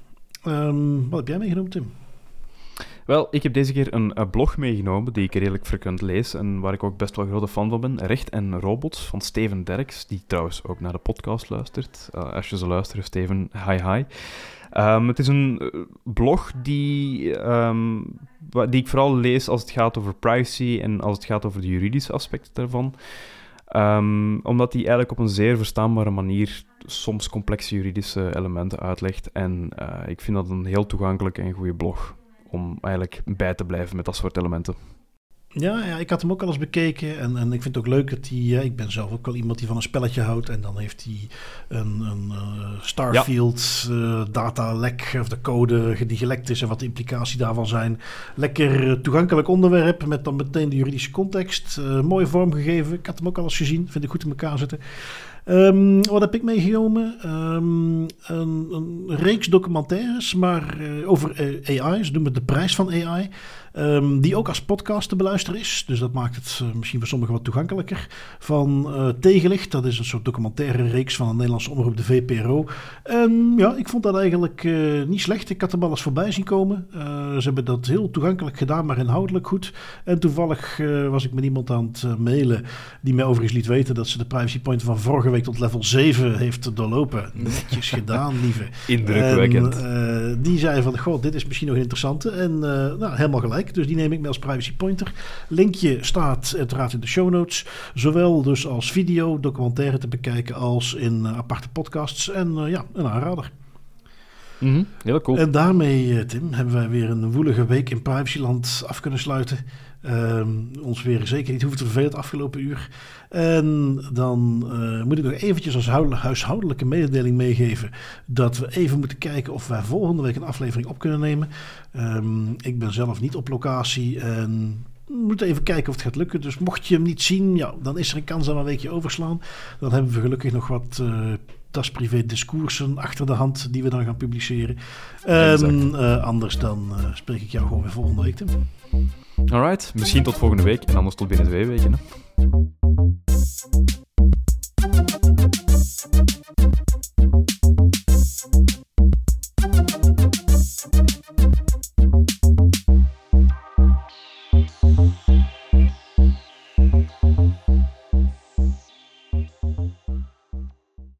Um, wat heb jij meegenomen, Tim? Wel, ik heb deze keer een, een, blog meegenomen die ik redelijk frequent lees en waar ik ook best wel grote fan van ben. Recht en Robots van Steven Derks, die trouwens ook naar de podcast luistert. Uh, als je ze luistert, Steven, hi hi. Um, het is een blog die, um, die ik vooral lees als het gaat over privacy en als het gaat over de juridische aspecten daarvan. Um, omdat die eigenlijk op een zeer verstaanbare manier soms complexe juridische elementen uitlegt. En ik vind dat een heel toegankelijke en goede blog om eigenlijk bij te blijven met dat soort elementen. Ja, ja, ik had hem ook al eens bekeken. En, en ik vind het ook leuk dat hij. Uh, ik ben zelf ook wel iemand die van een spelletje houdt. En dan heeft hij een, een uh, Starfield ja. data lek. Of de code die gelekt is en wat de implicaties daarvan zijn. Lekker toegankelijk onderwerp. Met dan meteen de juridische context. mooi vormgegeven. Ik had hem ook al eens gezien. Vind ik goed in elkaar zitten. Um, wat heb ik meegenomen? Um, een, een, reeks documentaires, maar uh, over AI. Ze noemen het de prijs van AI. Um, die ook als podcast te beluisteren is. Dus dat maakt het uh, misschien voor sommigen wat toegankelijker. Van uh, Tegenlicht, dat is een soort documentaire reeks van een Nederlandse omroep, de VPRO. En ja, ik vond dat eigenlijk uh, niet slecht. Ik had er wel eens voorbij zien komen. ze hebben dat heel toegankelijk gedaan, maar inhoudelijk goed. En toevallig was ik met iemand aan het mailen die mij overigens liet weten dat ze de privacy point van vorige week tot level 7 heeft doorlopen. Netjes gedaan, [laughs] lieve. Indrukwekkend. En, die zei van, god, dit is misschien nog een interessante. En nou, helemaal gelijk. Dus die neem ik mee als privacy pointer. Linkje staat uiteraard in de show notes. Zowel dus als video, documentaire te bekijken als in uh, aparte podcasts. En uh, ja, een aanrader. Mm -hmm, heel cool. En daarmee, Tim, hebben wij weer een woelige week in privacyland af kunnen sluiten. Um, ons weer zeker niet hoeven te vervelen het afgelopen uur. En dan uh, moet ik nog eventjes als huishoudelijke mededeling meegeven dat we even moeten kijken of wij volgende week een aflevering op kunnen nemen. Um, ik ben zelf niet op locatie en we moeten even kijken of het gaat lukken. Dus mocht je hem niet zien, ja, dan is er een kans dat we een weekje overslaan. Dan hebben we gelukkig nog wat uh, tas privé discoursen achter de hand die we dan gaan publiceren. En uh, anders dan uh, spreek ik jou gewoon weer volgende week, Tim. Alright, misschien tot volgende week en anders tot binnen twee weken. Hè?